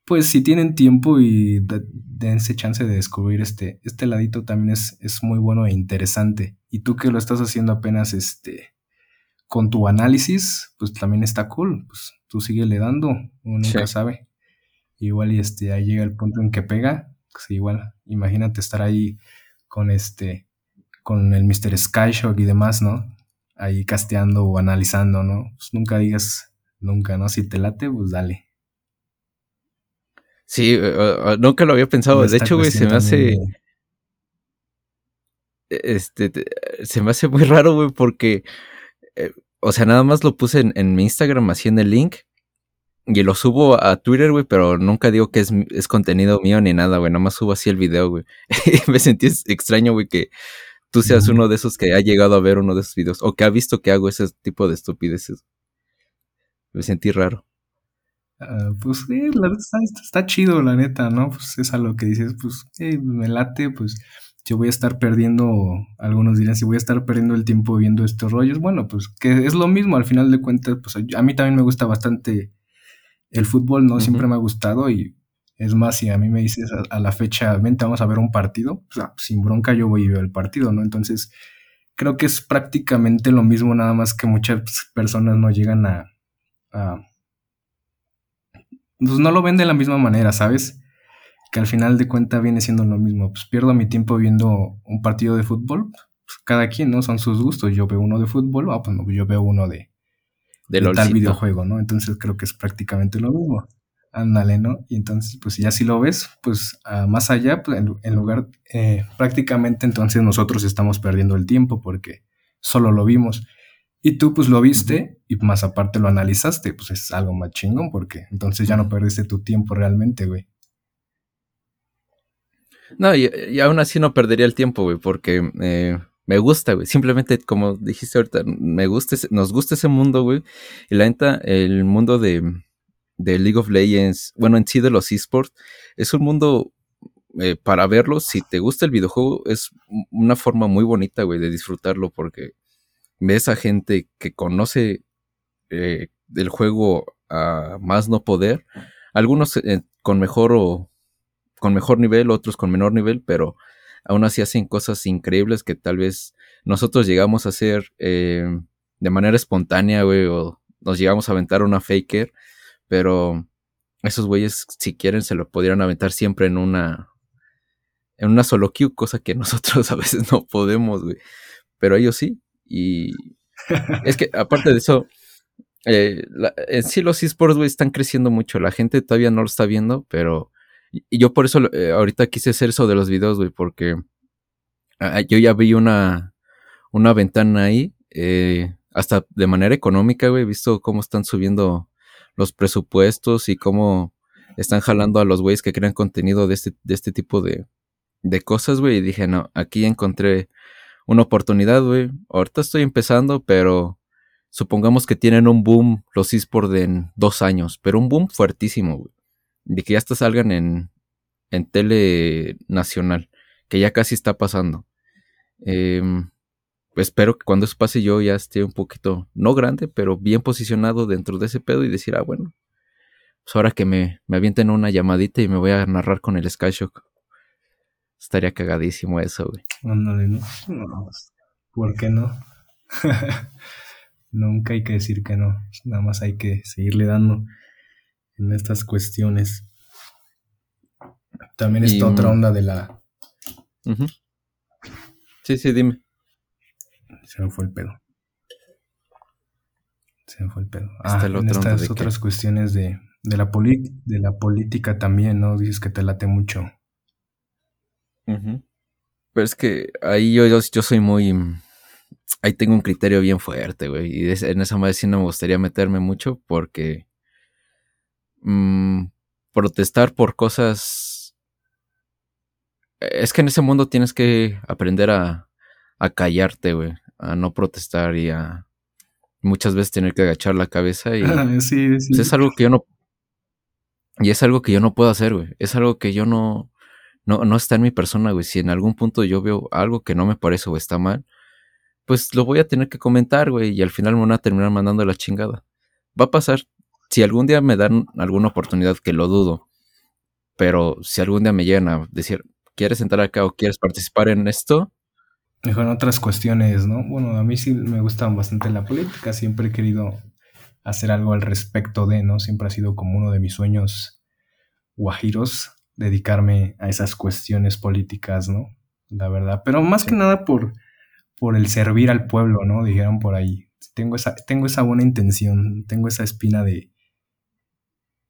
pues si tienen tiempo y dense chance de descubrir este, este ladito también es, es muy bueno e interesante. Y tú que lo estás haciendo apenas este, con tu análisis, pues también está cool. Pues tú le dando, uno nunca sabe. Igual y este, ahí llega el punto en que pega. Pues igual, imagínate estar ahí con este, con el Mr. Skyshock y demás, ¿no? Ahí casteando o analizando, ¿no? Pues nunca digas nunca, ¿no? Si te late, pues dale. Sí, eh, eh, eh, nunca lo había pensado. de hecho, güey, se me hace. Este, se me hace muy raro, güey, porque. O sea, nada más lo puse en, mi Instagram, así en el link. Y lo subo a Twitter, güey, pero nunca digo que es, es contenido mío ni nada, güey. Nada más subo así el video, güey. me sentí extraño, güey, que tú seas uno de esos que ha llegado a ver uno de esos videos. O que ha visto que hago ese tipo de estupideces. Me sentí raro. Ah, pues sí, la está, está, chido, la neta, ¿no? Pues es a lo que dices, pues me late, pues yo voy a estar perdiendo, algunos dirán, si voy a estar perdiendo el tiempo viendo estos rollos, bueno, pues que es lo mismo, al final de cuentas, pues a mí también me gusta bastante el fútbol, ¿no? Siempre me ha gustado y Es más, si a mí me dices a, la fecha, vente, vamos a ver un partido, pues, sin bronca yo voy y veo el partido, ¿no? Entonces, creo que es prácticamente lo mismo, nada más que muchas personas no llegan a, pues no lo ven de la misma manera, ¿sabes? Que al final de cuentas viene siendo lo mismo. Pues pierdo mi tiempo viendo un partido de fútbol. Pues cada quien, ¿no? Son sus gustos. Yo veo uno de fútbol, ah, pues no, yo veo uno de, de, tal videojuego, ¿no? Entonces creo que es prácticamente lo mismo. Ándale, ¿no? Y entonces, pues ya si lo ves, pues más allá, pues, en, lugar, eh, prácticamente entonces nosotros estamos perdiendo el tiempo porque solo lo vimos. Y tú pues lo viste y más aparte lo analizaste, pues es algo más chingón porque entonces ya no perdiste tu tiempo realmente, güey. No, y, aún así no perdería el tiempo, güey, porque eh, me gusta, güey. Simplemente, como dijiste ahorita, me gusta, nos gusta ese mundo, güey. Y la neta, el mundo de, de League of Legends, bueno, en sí de los esports, es un mundo eh, para verlo, si te gusta el videojuego, es una forma muy bonita, güey, de disfrutarlo porque ves a gente que conoce eh, el juego a más no poder, algunos eh, con mejor o con mejor nivel, otros con menor nivel, pero aún así hacen cosas increíbles que tal vez nosotros llegamos a hacer de manera espontánea, güey, o nos llegamos a aventar una faker pero esos güeyes, si quieren, se lo podrían aventar siempre en una. En una solo queue, cosa que nosotros a veces no podemos, güey. Pero ellos sí. Y es que aparte de eso, eh, en sí los esports, güey, están creciendo mucho. La gente todavía no lo está viendo, pero. Y yo por eso eh, ahorita quise hacer eso de los videos, güey, porque ah, yo ya vi una, una ventana ahí, eh, hasta de manera económica, güey, he visto cómo están subiendo los presupuestos y cómo están jalando a los güeyes que crean contenido de este, de este tipo de, de cosas, güey. Y dije, no, aquí encontré una oportunidad, güey. Ahorita estoy empezando, pero supongamos que tienen un boom los esports en dos años, pero un boom fuertísimo, güey. De que ya hasta salgan en, en tele nacional, que ya casi está pasando. Eh, espero que cuando eso pase yo ya esté un poquito, no grande, pero bien posicionado dentro de ese pedo y decir, ah, bueno, pues ahora que me, me avienten una llamadita y me voy a narrar con el Skyshock. Estaría cagadísimo eso, güey. Ándale, ¿no? ¿Por qué no? Nunca hay que decir que no. Nada más hay que seguirle dando en estas cuestiones. También está otra onda de la. Sí, sí, dime. Se me fue el pedo. Se me fue el pedo. Ah, en estas otras cuestiones de, de la de la política también, ¿no? Dices que te late mucho. Pero es que ahí yo, yo, soy muy. Ahí tengo un criterio bien fuerte, güey. Y en esa madre sí no me gustaría meterme mucho porque. Mm, protestar por cosas. Es que en ese mundo tienes que aprender a, a callarte, güey a no protestar y a muchas veces tener que agachar la cabeza y sí, sí. Pues, es algo que yo no y es algo que yo no puedo hacer, güey. Es algo que yo no, no, no está en mi persona, güey. Si en algún punto yo veo algo que no me parece o está mal, pues lo voy a tener que comentar, güey. Y al final me van a terminar mandando la chingada. Va a pasar. Si algún día me dan alguna oportunidad, que lo dudo. Pero si algún día me llegan a decir, ¿quieres entrar acá o quieres participar en esto? Mejor en otras cuestiones, ¿no? Bueno, a mí sí me gusta bastante la política, siempre he querido hacer algo al respecto de, ¿no? Siempre ha sido como uno de mis sueños guajiros, dedicarme a esas cuestiones políticas, ¿no? La verdad, pero más que nada por, por el servir al pueblo, ¿no? Dijeron por ahí. Tengo esa, tengo esa buena intención, tengo esa espina de,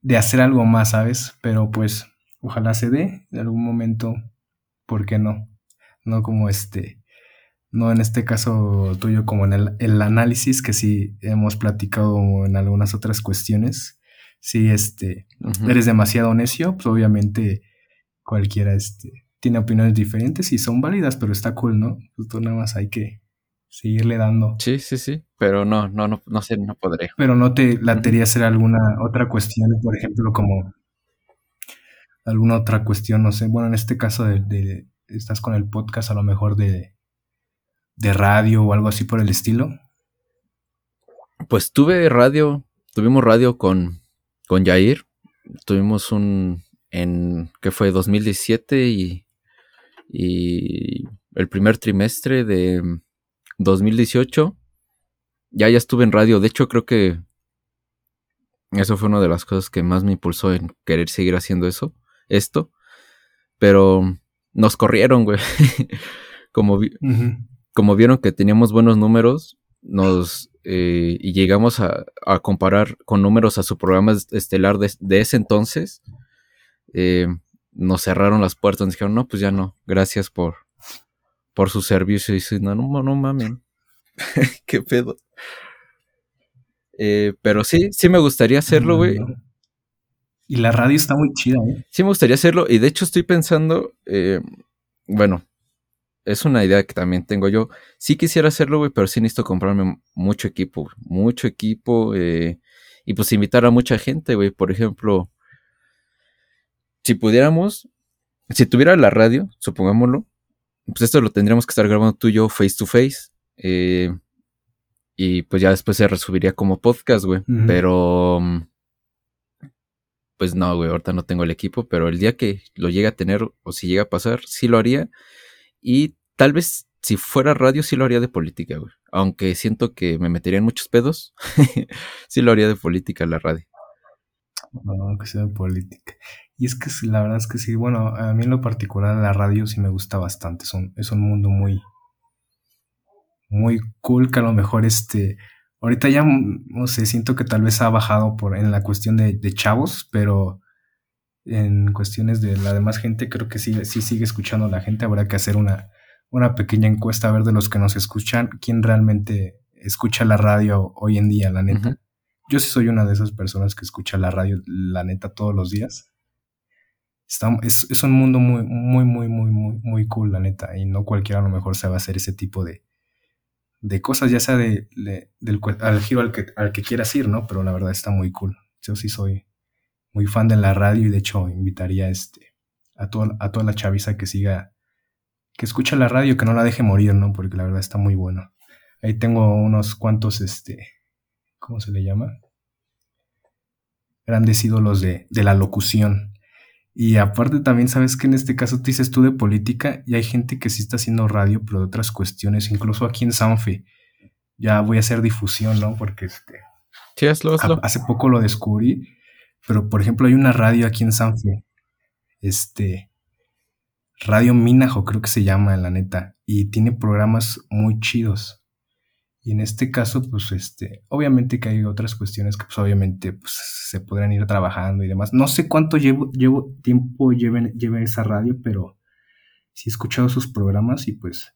de hacer algo más, ¿sabes? Pero pues ojalá se dé en algún momento, ¿por qué no? No como este, no en este caso tuyo como en el, análisis que sí hemos platicado en algunas otras cuestiones. Si este, eres demasiado necio, pues obviamente cualquiera este, tiene opiniones diferentes y son válidas, pero está cool, ¿no? Pues tú nada más hay que seguirle dando. Sí, sí, sí, pero no, no, no, no sé, no podré. Pero no te latería hacer alguna otra cuestión, por ejemplo, como alguna otra cuestión, no sé, bueno, en este caso de estás con el podcast a lo mejor de de radio o algo así por el estilo? Pues tuve radio, tuvimos radio con, con Jair, tuvimos un en, que fue 2017 y, y el primer trimestre de 2018 ya ya estuve en radio. De hecho, creo que eso fue una de las cosas que más me impulsó en querer seguir haciendo eso, esto. Pero nos corrieron, güey. como, como vieron que teníamos buenos números, nos eh, y llegamos a, comparar con números a su programa estelar de, ese entonces, eh, nos cerraron las puertas, nos dijeron, no, pues ya no, gracias por, por su servicio. Y dice, no, no, no mames, qué pedo. Eh, pero sí, sí me gustaría hacerlo, güey. Y la radio está muy chida, ¿eh? Sí me gustaría hacerlo. Y de hecho estoy pensando, bueno, es una idea que también tengo yo. Sí quisiera hacerlo, güey, pero sí necesito comprarme mucho equipo, mucho equipo eh, y pues invitar a mucha gente, güey. Por ejemplo, si pudiéramos, si tuviera la radio, supongámoslo, pues esto lo tendríamos que estar grabando tú y yo face to face. Eh, y pues ya después se resubiría como podcast, güey. Pero... Pues no, güey, ahorita no tengo el equipo, pero el día que lo llegue a tener o si llega a pasar, sí lo haría. Y tal vez si fuera radio sí lo haría de política, güey. Aunque siento que me metería en muchos pedos, sí lo haría de política la radio. No, que sea de política. Y es que la verdad es que sí, bueno, a mí en lo particular la radio sí me gusta bastante. Es un, es un mundo muy, muy cool que a lo mejor este, ahorita ya, no sé, siento que tal vez ha bajado por, en la cuestión de, de chavos, pero en cuestiones de la demás gente, creo que sí, sí sigue escuchando a la gente. Habrá que hacer una, una pequeña encuesta a ver de los que nos escuchan, quién realmente escucha la radio hoy en día, la neta. Yo sí soy una de esas personas que escucha la radio, la neta, todos los días. Está, es, es, un mundo muy, muy, muy, muy, muy, muy cool, la neta. Y no cualquiera a lo mejor se va a hacer ese tipo de, de cosas, ya sea de, del al giro al que, al que quieras ir, ¿no? Pero la verdad está muy cool. Yo sí soy muy fan de la radio y de hecho invitaría este, a, toda, a toda la chaviza que siga, que escucha la radio, que no la deje morir, ¿no? Porque la verdad está muy bueno. Ahí tengo unos cuantos, este, ¿cómo se le llama? Grandes ídolos de, de la locución. Y aparte también sabes que en este caso tú dices tú de política y hay gente que sí está haciendo radio, pero de otras cuestiones, incluso aquí en Sanfe. Ya voy a hacer difusión, ¿no? Porque este... Sí, hazlo, hazlo. hace poco lo descubrí pero, por ejemplo, hay una radio aquí en Sanfe, este, Radio Minajo creo que se llama, en la neta, y tiene programas muy chidos. Y en este caso, pues, este, obviamente que hay otras cuestiones que, pues, obviamente, pues, se podrían ir trabajando y demás. No sé cuánto llevo, llevo tiempo lleve, lleve esa radio, pero sí he escuchado sus programas y, pues,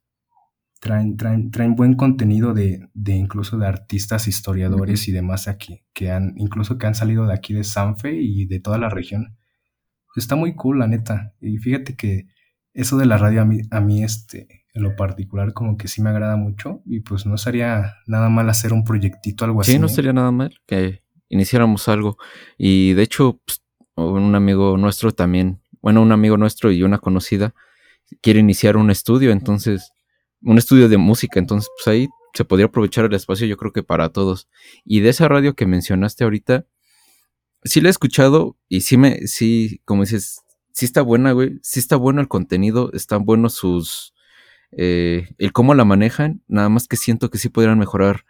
traen, traen, traen buen contenido de, de incluso de artistas, historiadores y demás aquí, que han, incluso que han salido de aquí de Sanfe y de toda la región. Está muy cool, la neta. Y fíjate que eso de la radio a mí, a mí este, en lo particular, como que sí me agrada mucho. Y pues no sería nada mal hacer un proyectito, algo así. Sí, no sería nada mal que iniciáramos algo. Y de hecho, pues, un amigo nuestro también, bueno, un amigo nuestro y una conocida quiere iniciar un estudio, entonces un estudio de música, entonces pues ahí se podría aprovechar el espacio yo creo que para todos. Y de esa radio que mencionaste ahorita, sí la he escuchado y sí me, sí, como dices, sí está buena, güey, sí está bueno el contenido, están buenos sus, eh, el cómo la manejan, nada más que siento que sí podrían mejorar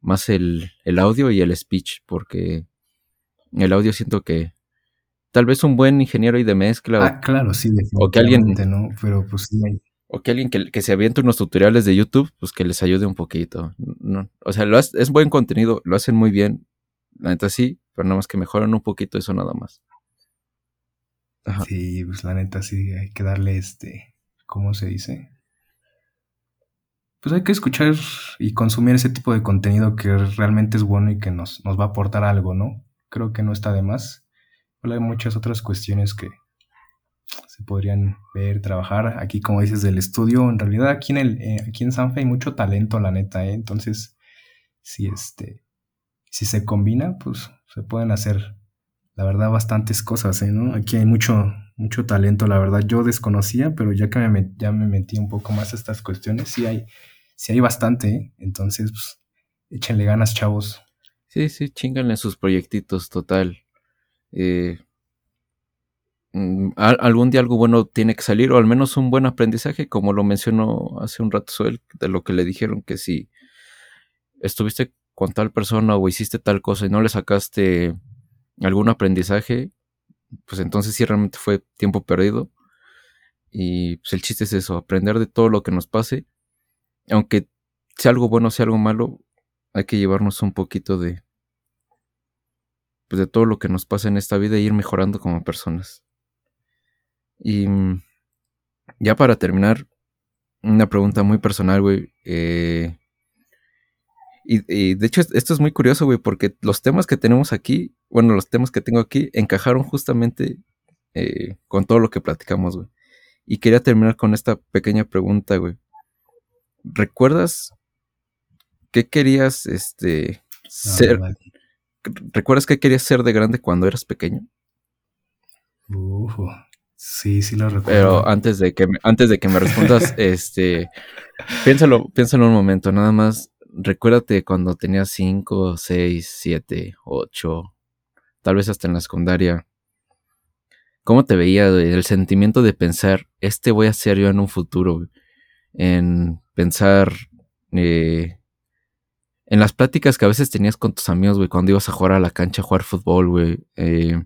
más el, el audio y el speech, porque el audio siento que tal vez un buen ingeniero y de mezcla. Ah, claro, sí, o que alguien, ¿no? Pero pues sí o que alguien que, se aviente unos tutoriales de YouTube, pues que les ayude un poquito. No, o sea, lo es buen contenido, lo hacen muy bien, la neta sí, pero nada más que mejoran un poquito eso nada más. Sí, pues la neta sí, hay que darle este, ¿cómo se dice? Pues hay que escuchar y consumir ese tipo de contenido que realmente es bueno y que nos, nos va a aportar algo, ¿no? Creo que no está de más. hay muchas otras cuestiones que, se podrían ver, trabajar. Aquí, como dices, del estudio, en realidad aquí en, el, eh, aquí en Sanfe hay mucho talento, la neta, ¿eh? Entonces, si, este, si se combina, pues se pueden hacer, la verdad, bastantes cosas, ¿eh? ¿no? Aquí hay mucho, mucho talento, la verdad. Yo desconocía, pero ya que me, ya me metí un poco más a estas cuestiones, sí hay, sí hay bastante, ¿eh? Entonces, pues, échenle ganas, chavos. Sí, sí, chinganle sus proyectitos, total. Eh, mm, algún día algo bueno tiene que salir, o al menos un buen aprendizaje, como lo mencionó hace un rato Suel, de lo que le dijeron, que si estuviste con tal persona o hiciste tal cosa y no le sacaste algún aprendizaje, pues entonces sí realmente fue tiempo perdido. Y pues el chiste es eso, aprender de todo lo que nos pase. Aunque sea algo bueno, sea algo malo, hay que llevarnos un poquito de, pues de todo lo que nos pasa en esta vida e ir mejorando como personas. Y mm, ya para terminar, una pregunta muy personal, güey. Eh, y, de hecho, esto es muy curioso, güey, porque los temas que tenemos aquí, bueno, los temas que tengo aquí, encajaron justamente eh, con todo lo que platicamos, güey. Y quería terminar con esta pequeña pregunta, güey. ¿Recuerdas qué querías, este, ser? ¿Recuerdas qué querías ser de grande cuando eras pequeño? sí, sí lo recuerdo. Pero antes de que me, antes de que me respondas, este, piénsalo, piénsalo un momento, nada más recuérdate cuando tenías 5, 6, 7, 8, tal vez hasta en la secundaria. ¿Cómo te veía el sentimiento de pensar, este voy a ser yo en un futuro? En pensar eh, en las pláticas que a veces tenías con tus amigos, güey, cuando ibas a jugar a la cancha a jugar fútbol, güey. Eh,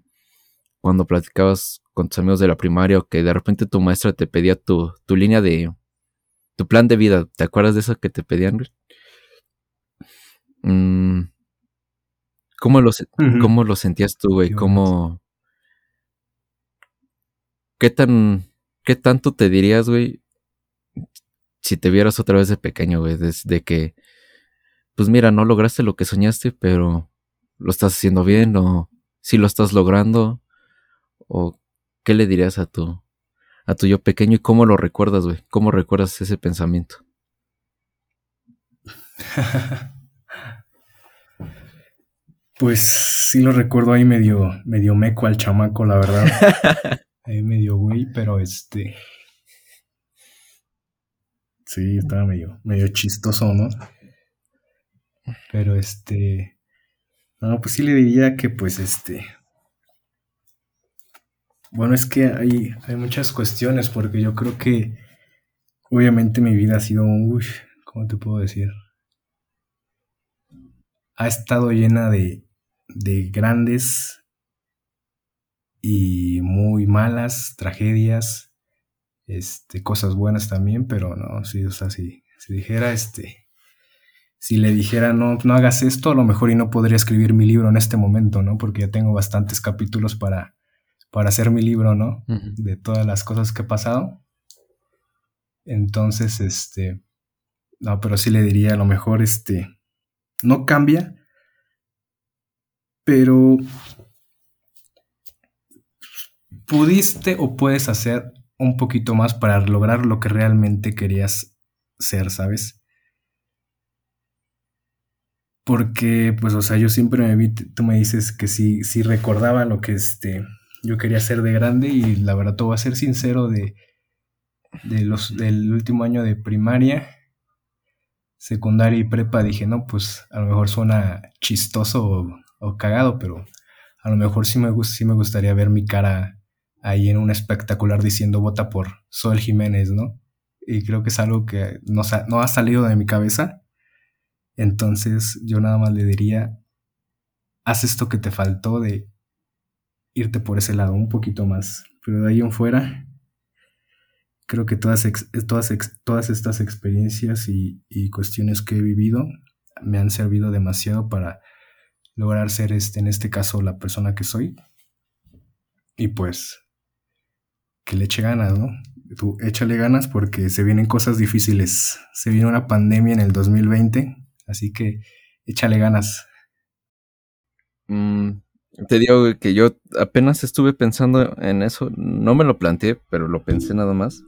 cuando platicabas con tus amigos de la primaria o que de repente tu maestra te pedía tu, tu línea de... tu plan de vida. ¿Te acuerdas de eso que te pedían, güey? Mm, ¿cómo, lo, ¿Cómo lo sentías tú, güey? ¿Cómo... ¿Qué tan... ¿Qué tanto te dirías, güey? Si te vieras otra vez de pequeño, güey, desde que... Pues mira, no lograste lo que soñaste, pero lo estás haciendo bien o si lo estás logrando o qué le dirías a tu a tu yo pequeño y cómo lo recuerdas, güey? ¿Cómo recuerdas ese pensamiento? Pues sí lo recuerdo ahí medio, medio meco al chamaco, la verdad. ahí medio güey, pero este. Sí, estaba medio, medio chistoso, ¿no? Pero este. No, pues sí le diría que pues este. Bueno, es que hay, hay muchas cuestiones, porque yo creo que obviamente mi vida ha sido, uy, ¿cómo te puedo decir? Ha estado llena de, de grandes y muy malas tragedias, este, cosas buenas también, pero no, si, o sea, si, dijera, este, si le dijera, no, no hagas esto, a lo mejor y no podría escribir mi libro en este momento, ¿no? Porque ya tengo bastantes capítulos para, para hacer mi libro, ¿no? De todas las cosas que he pasado. Entonces, este, no, pero sí le diría, a lo mejor, este, no cambia, pero pudiste o puedes hacer un poquito más para lograr lo que realmente querías ser, ¿sabes? Porque, pues, o sea, yo siempre me vi, tú me dices que sí, sí recordaba lo que este, yo quería ser de grande y la verdad, te voy a ser sincero de, de los, del último año de primaria, secundaria y prepa, dije, no, pues a lo mejor suena chistoso o cagado, pero a lo mejor sí me, sí me gustaría ver mi cara ahí en un espectacular diciendo vota por Sol Jiménez, ¿no? Y creo que es algo que no, ha salido de mi cabeza. Entonces yo nada más le diría, haz esto que te faltó de irte por ese lado un poquito más. Pero de ahí en fuera, creo que todas, todas, todas estas experiencias y, y cuestiones que he vivido me han servido demasiado para lograr ser este, en este caso la persona que soy. Y pues que le eche ganas, ¿no? Tú échale ganas porque se vienen cosas difíciles. Se viene una pandemia en el 2020, así que échale ganas. Mm, te digo que yo apenas estuve pensando en eso, no me lo planteé, pero lo pensé nada más.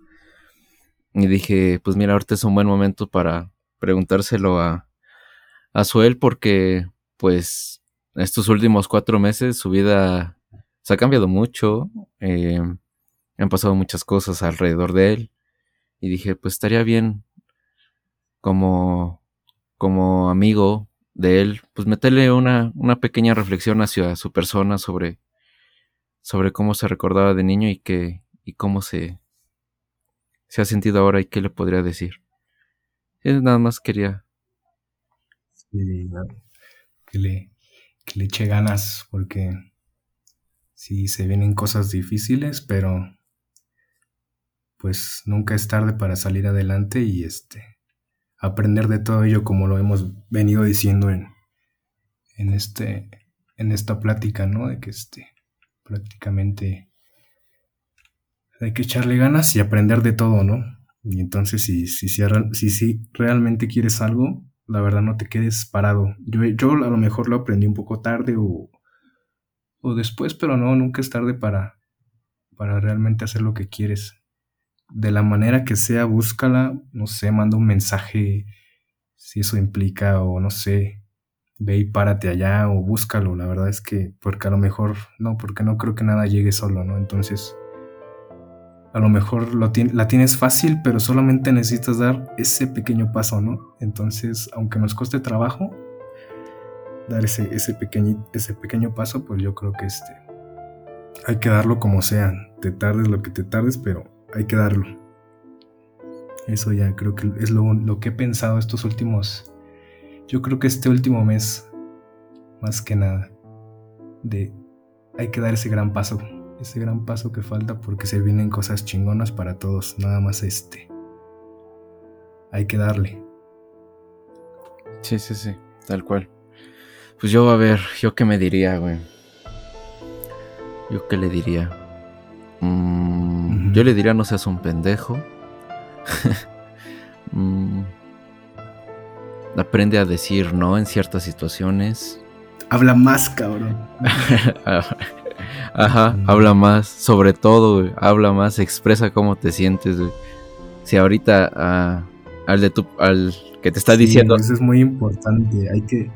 Y dije, pues mira, ahorita es un buen momento para preguntárselo a, a Suel porque pues estos últimos cuatro meses su vida se ha cambiado mucho. Eh, han pasado muchas cosas alrededor de él. Y dije, pues estaría bien como, como amigo de él, pues meterle una, una pequeña reflexión hacia su persona sobre sobre cómo se recordaba de niño y qué y cómo se, se ha sentido ahora y qué le podría decir. Es nada más quería. que, le, que le eche ganas porque sí se vienen cosas difíciles, pero pues nunca es tarde para salir adelante y este aprender de todo ello como lo hemos venido diciendo en, en este en esta plática, ¿no? De que este prácticamente hay que echarle ganas y aprender de todo, ¿no? Y entonces si, si, si, realmente quieres algo, la verdad no te quedes parado. Yo, yo a lo mejor lo aprendí un poco tarde o, o después, pero no, nunca es tarde para, para realmente hacer lo que quieres. De la manera que sea, búscala, no sé, manda un mensaje, si eso implica, o no sé, ve y párate allá o búscalo. La verdad es que, porque a lo mejor, no, porque no creo que nada llegue solo, ¿no? Entonces, a lo mejor lo la tienes fácil, pero solamente necesitas dar ese pequeño paso, ¿no? Entonces, aunque nos cueste trabajo, dar ese, ese, ese pequeño paso, pues yo creo que este, hay que darlo como sea. Te tardes lo que te tardes, pero hay que darlo. Eso ya creo que es lo, que he pensado estos últimos, yo creo que este último mes, más que nada, de hay que dar ese gran paso, ese gran paso que falta porque se vienen cosas chingonas para todos, nada más este. Hay que darle. Sí, sí, sí, tal cual. Pues yo, a ver, yo qué me diría, güey. Yo qué le diría. Mm, yo le diría no seas un pendejo. Mm, aprende a decir no en ciertas situaciones. Habla más, cabrón. Ajá, habla más. Sobre todo, güey, habla más. Expresa cómo te sientes, güey. Si ahorita ah, al de tu, al que te está diciendo. Eso es muy importante. Hay que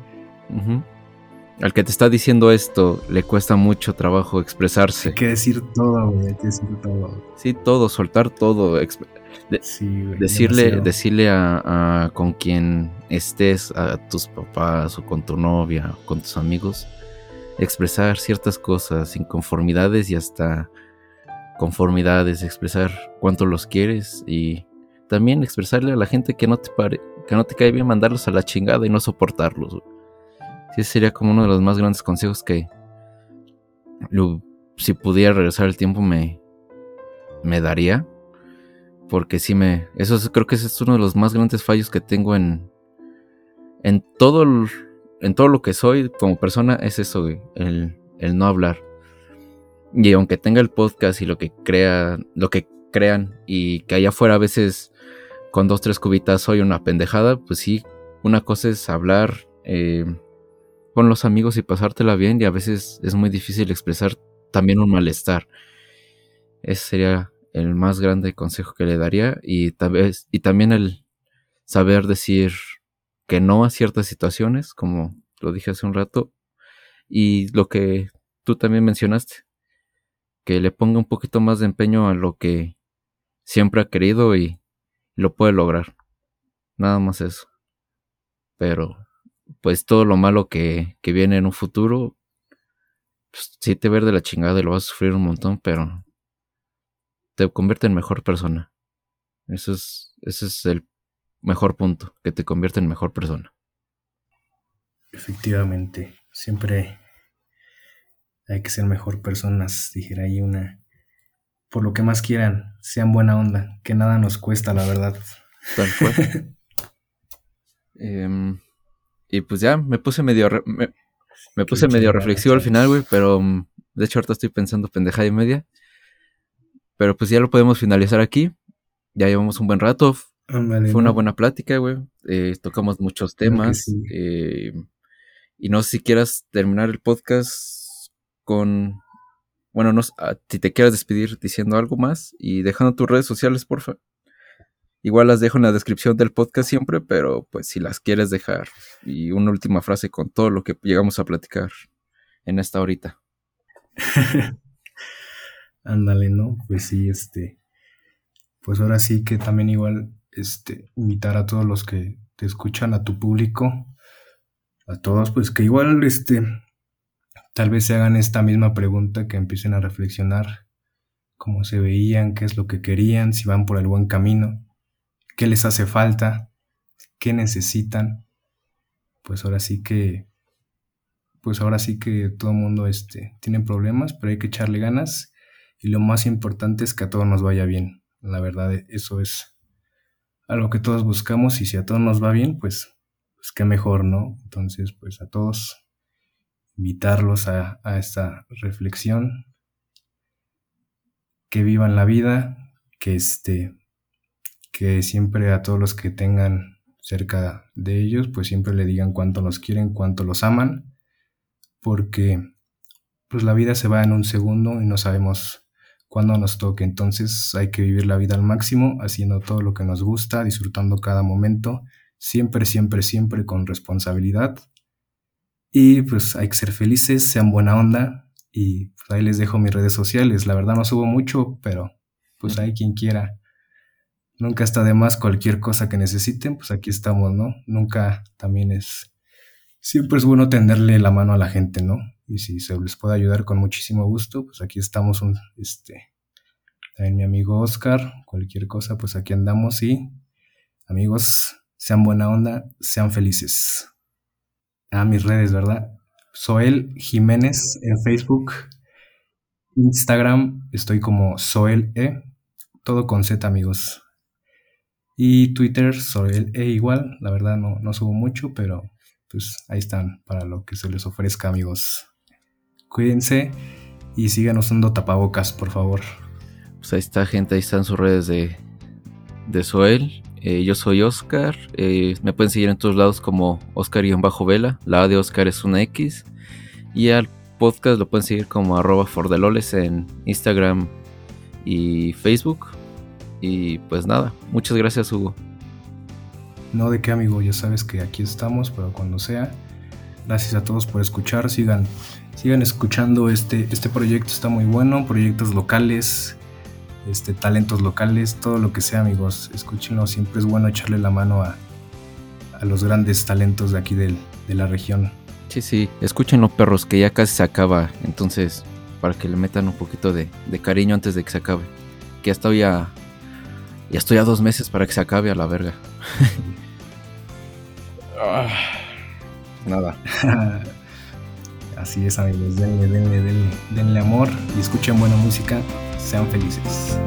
al que te está diciendo esto le cuesta mucho trabajo expresarse. Hay que decir todo, güey, hay que decir todo. Sí, todo, soltar todo. decirle decirle a, con quien estés, a tus papás o con tu novia, o con tus amigos, expresar ciertas cosas, inconformidades y hasta conformidades, expresar cuánto los quieres y también expresarle a la gente que no te pare, que no te cae bien mandarlos a la chingada y no soportarlos sí sería como uno de los más grandes consejos que si pudiera regresar el tiempo me, me daría. Porque sí me... Eso creo que ese es uno de los más grandes fallos que tengo en... En todo, en todo lo que soy como persona es eso, el, el no hablar. Y aunque tenga el podcast y lo que crea, lo que crean y que allá afuera a veces con dos, tres cubitas soy una pendejada, pues sí, una cosa es hablar eh, con los amigos y pasártela bien y a veces es muy difícil expresar también un malestar. Ese sería el más grande consejo que le daría y, tal vez, y también el saber decir que no a ciertas situaciones, como lo dije hace un rato, y lo que tú también mencionaste, que le ponga un poquito más de empeño a lo que siempre ha querido y lo puede lograr. Nada más eso. Pero pues todo lo malo que, viene en un futuro, pues, sí te ver de la chingada y lo vas a sufrir un montón, pero te convierte en mejor persona. Eso es, ese es el mejor punto, que te convierte en mejor persona. Efectivamente, siempre hay que ser mejor personas, dijera ahí una. Por lo que más quieran, sean buena onda, que nada nos cuesta, la verdad. Tal cual. Em, y pues ya me puse medio. me, puse medio reflexivo al final, güey, pero mm, de hecho ahorita estoy pensando pendejada y media. Pero pues ya lo podemos finalizar aquí. Ya llevamos un buen rato. Fue una buena plática, güey. Eh, tocamos muchos temas. Eh, y no sé si quieras terminar el podcast con. Bueno, no, si te quieras despedir diciendo algo más y dejando tus redes sociales, porfa. Igual las dejo en la descripción del podcast siempre, pero pues si las quieres dejar. Y una última frase con todo lo que llegamos a platicar en esta horita. Ándale, ¿no? Pues sí, este. Pues ahora sí que también igual, este, invitar a todos los que te escuchan, a tu público, a todos, pues que igual, este, tal vez se hagan esta misma pregunta, que empiecen a reflexionar cómo se veían, qué es lo que querían, si van por el buen camino, qué les hace falta, qué necesitan. Pues ahora sí que, pues ahora sí que todo el mundo este, tiene problemas, pero hay que echarle ganas y lo más importante es que a todos nos vaya bien. La verdad, eso es algo que todos buscamos y si a todos nos va bien, pues, pues qué mejor, ¿no? Entonces, pues a todos invitarlos a, esta reflexión, que vivan la vida, que este, que siempre a todos los que tengan cerca de ellos, pues siempre le digan cuánto los quieren, cuánto los aman, porque pues la vida se va en un segundo y no sabemos cuándo nos toque, entonces hay que vivir la vida al máximo, haciendo todo lo que nos gusta, disfrutando cada momento, siempre, siempre, siempre con responsabilidad y pues hay que ser felices, sean buena onda. Y pues, ahí les dejo mis redes sociales. La verdad no subo mucho, pero pues hay quien quiera. Nunca está de más cualquier cosa que necesiten, pues aquí estamos, ¿no? Nunca también es... Siempre es bueno tenderle la mano a la gente, ¿no? Y si se les puede ayudar con muchísimo gusto, pues aquí estamos, un, este, también mi amigo Oscar, cualquier cosa, pues aquí andamos y amigos, sean buena onda, sean felices a mis redes, ¿verdad? Soel Jiménez en Facebook, Instagram, estoy como Soel E, todo con Z, amigos. Y Twitter, Soel E igual, la verdad no, no subo mucho, pero pues ahí están para lo que se les ofrezca, amigos. Cuídense y sigan usando tapabocas, por favor. Pues ahí está, gente, ahí están sus redes de, de Soel. Eh, yo soy Oscar. Eh, me pueden seguir en todos lados como Oscar-Vela. La A de Oscar es una X. Y al podcast lo pueden seguir como arroba fordeloles en Instagram y Facebook. Y pues nada, muchas gracias Hugo. No de qué amigo, ya sabes que aquí estamos, pero cuando sea. Gracias a todos por escuchar. Sigan, sigan escuchando este, este proyecto, está muy bueno. Proyectos locales, este, talentos locales, todo lo que sea, amigos. Escúchenlo, siempre es bueno echarle la mano a, los grandes talentos de aquí de la región. Sí, sí, escúchenlo, perros, que ya casi se acaba. Entonces, para que le metan un poquito de, cariño antes de que se acabe. Que ya estoy a. Ya estoy a dos meses para que se acabe a la verga. Ah, nada. Así es, amigos. Denle, denle, denle, denle amor y escuchen buena música sean felices.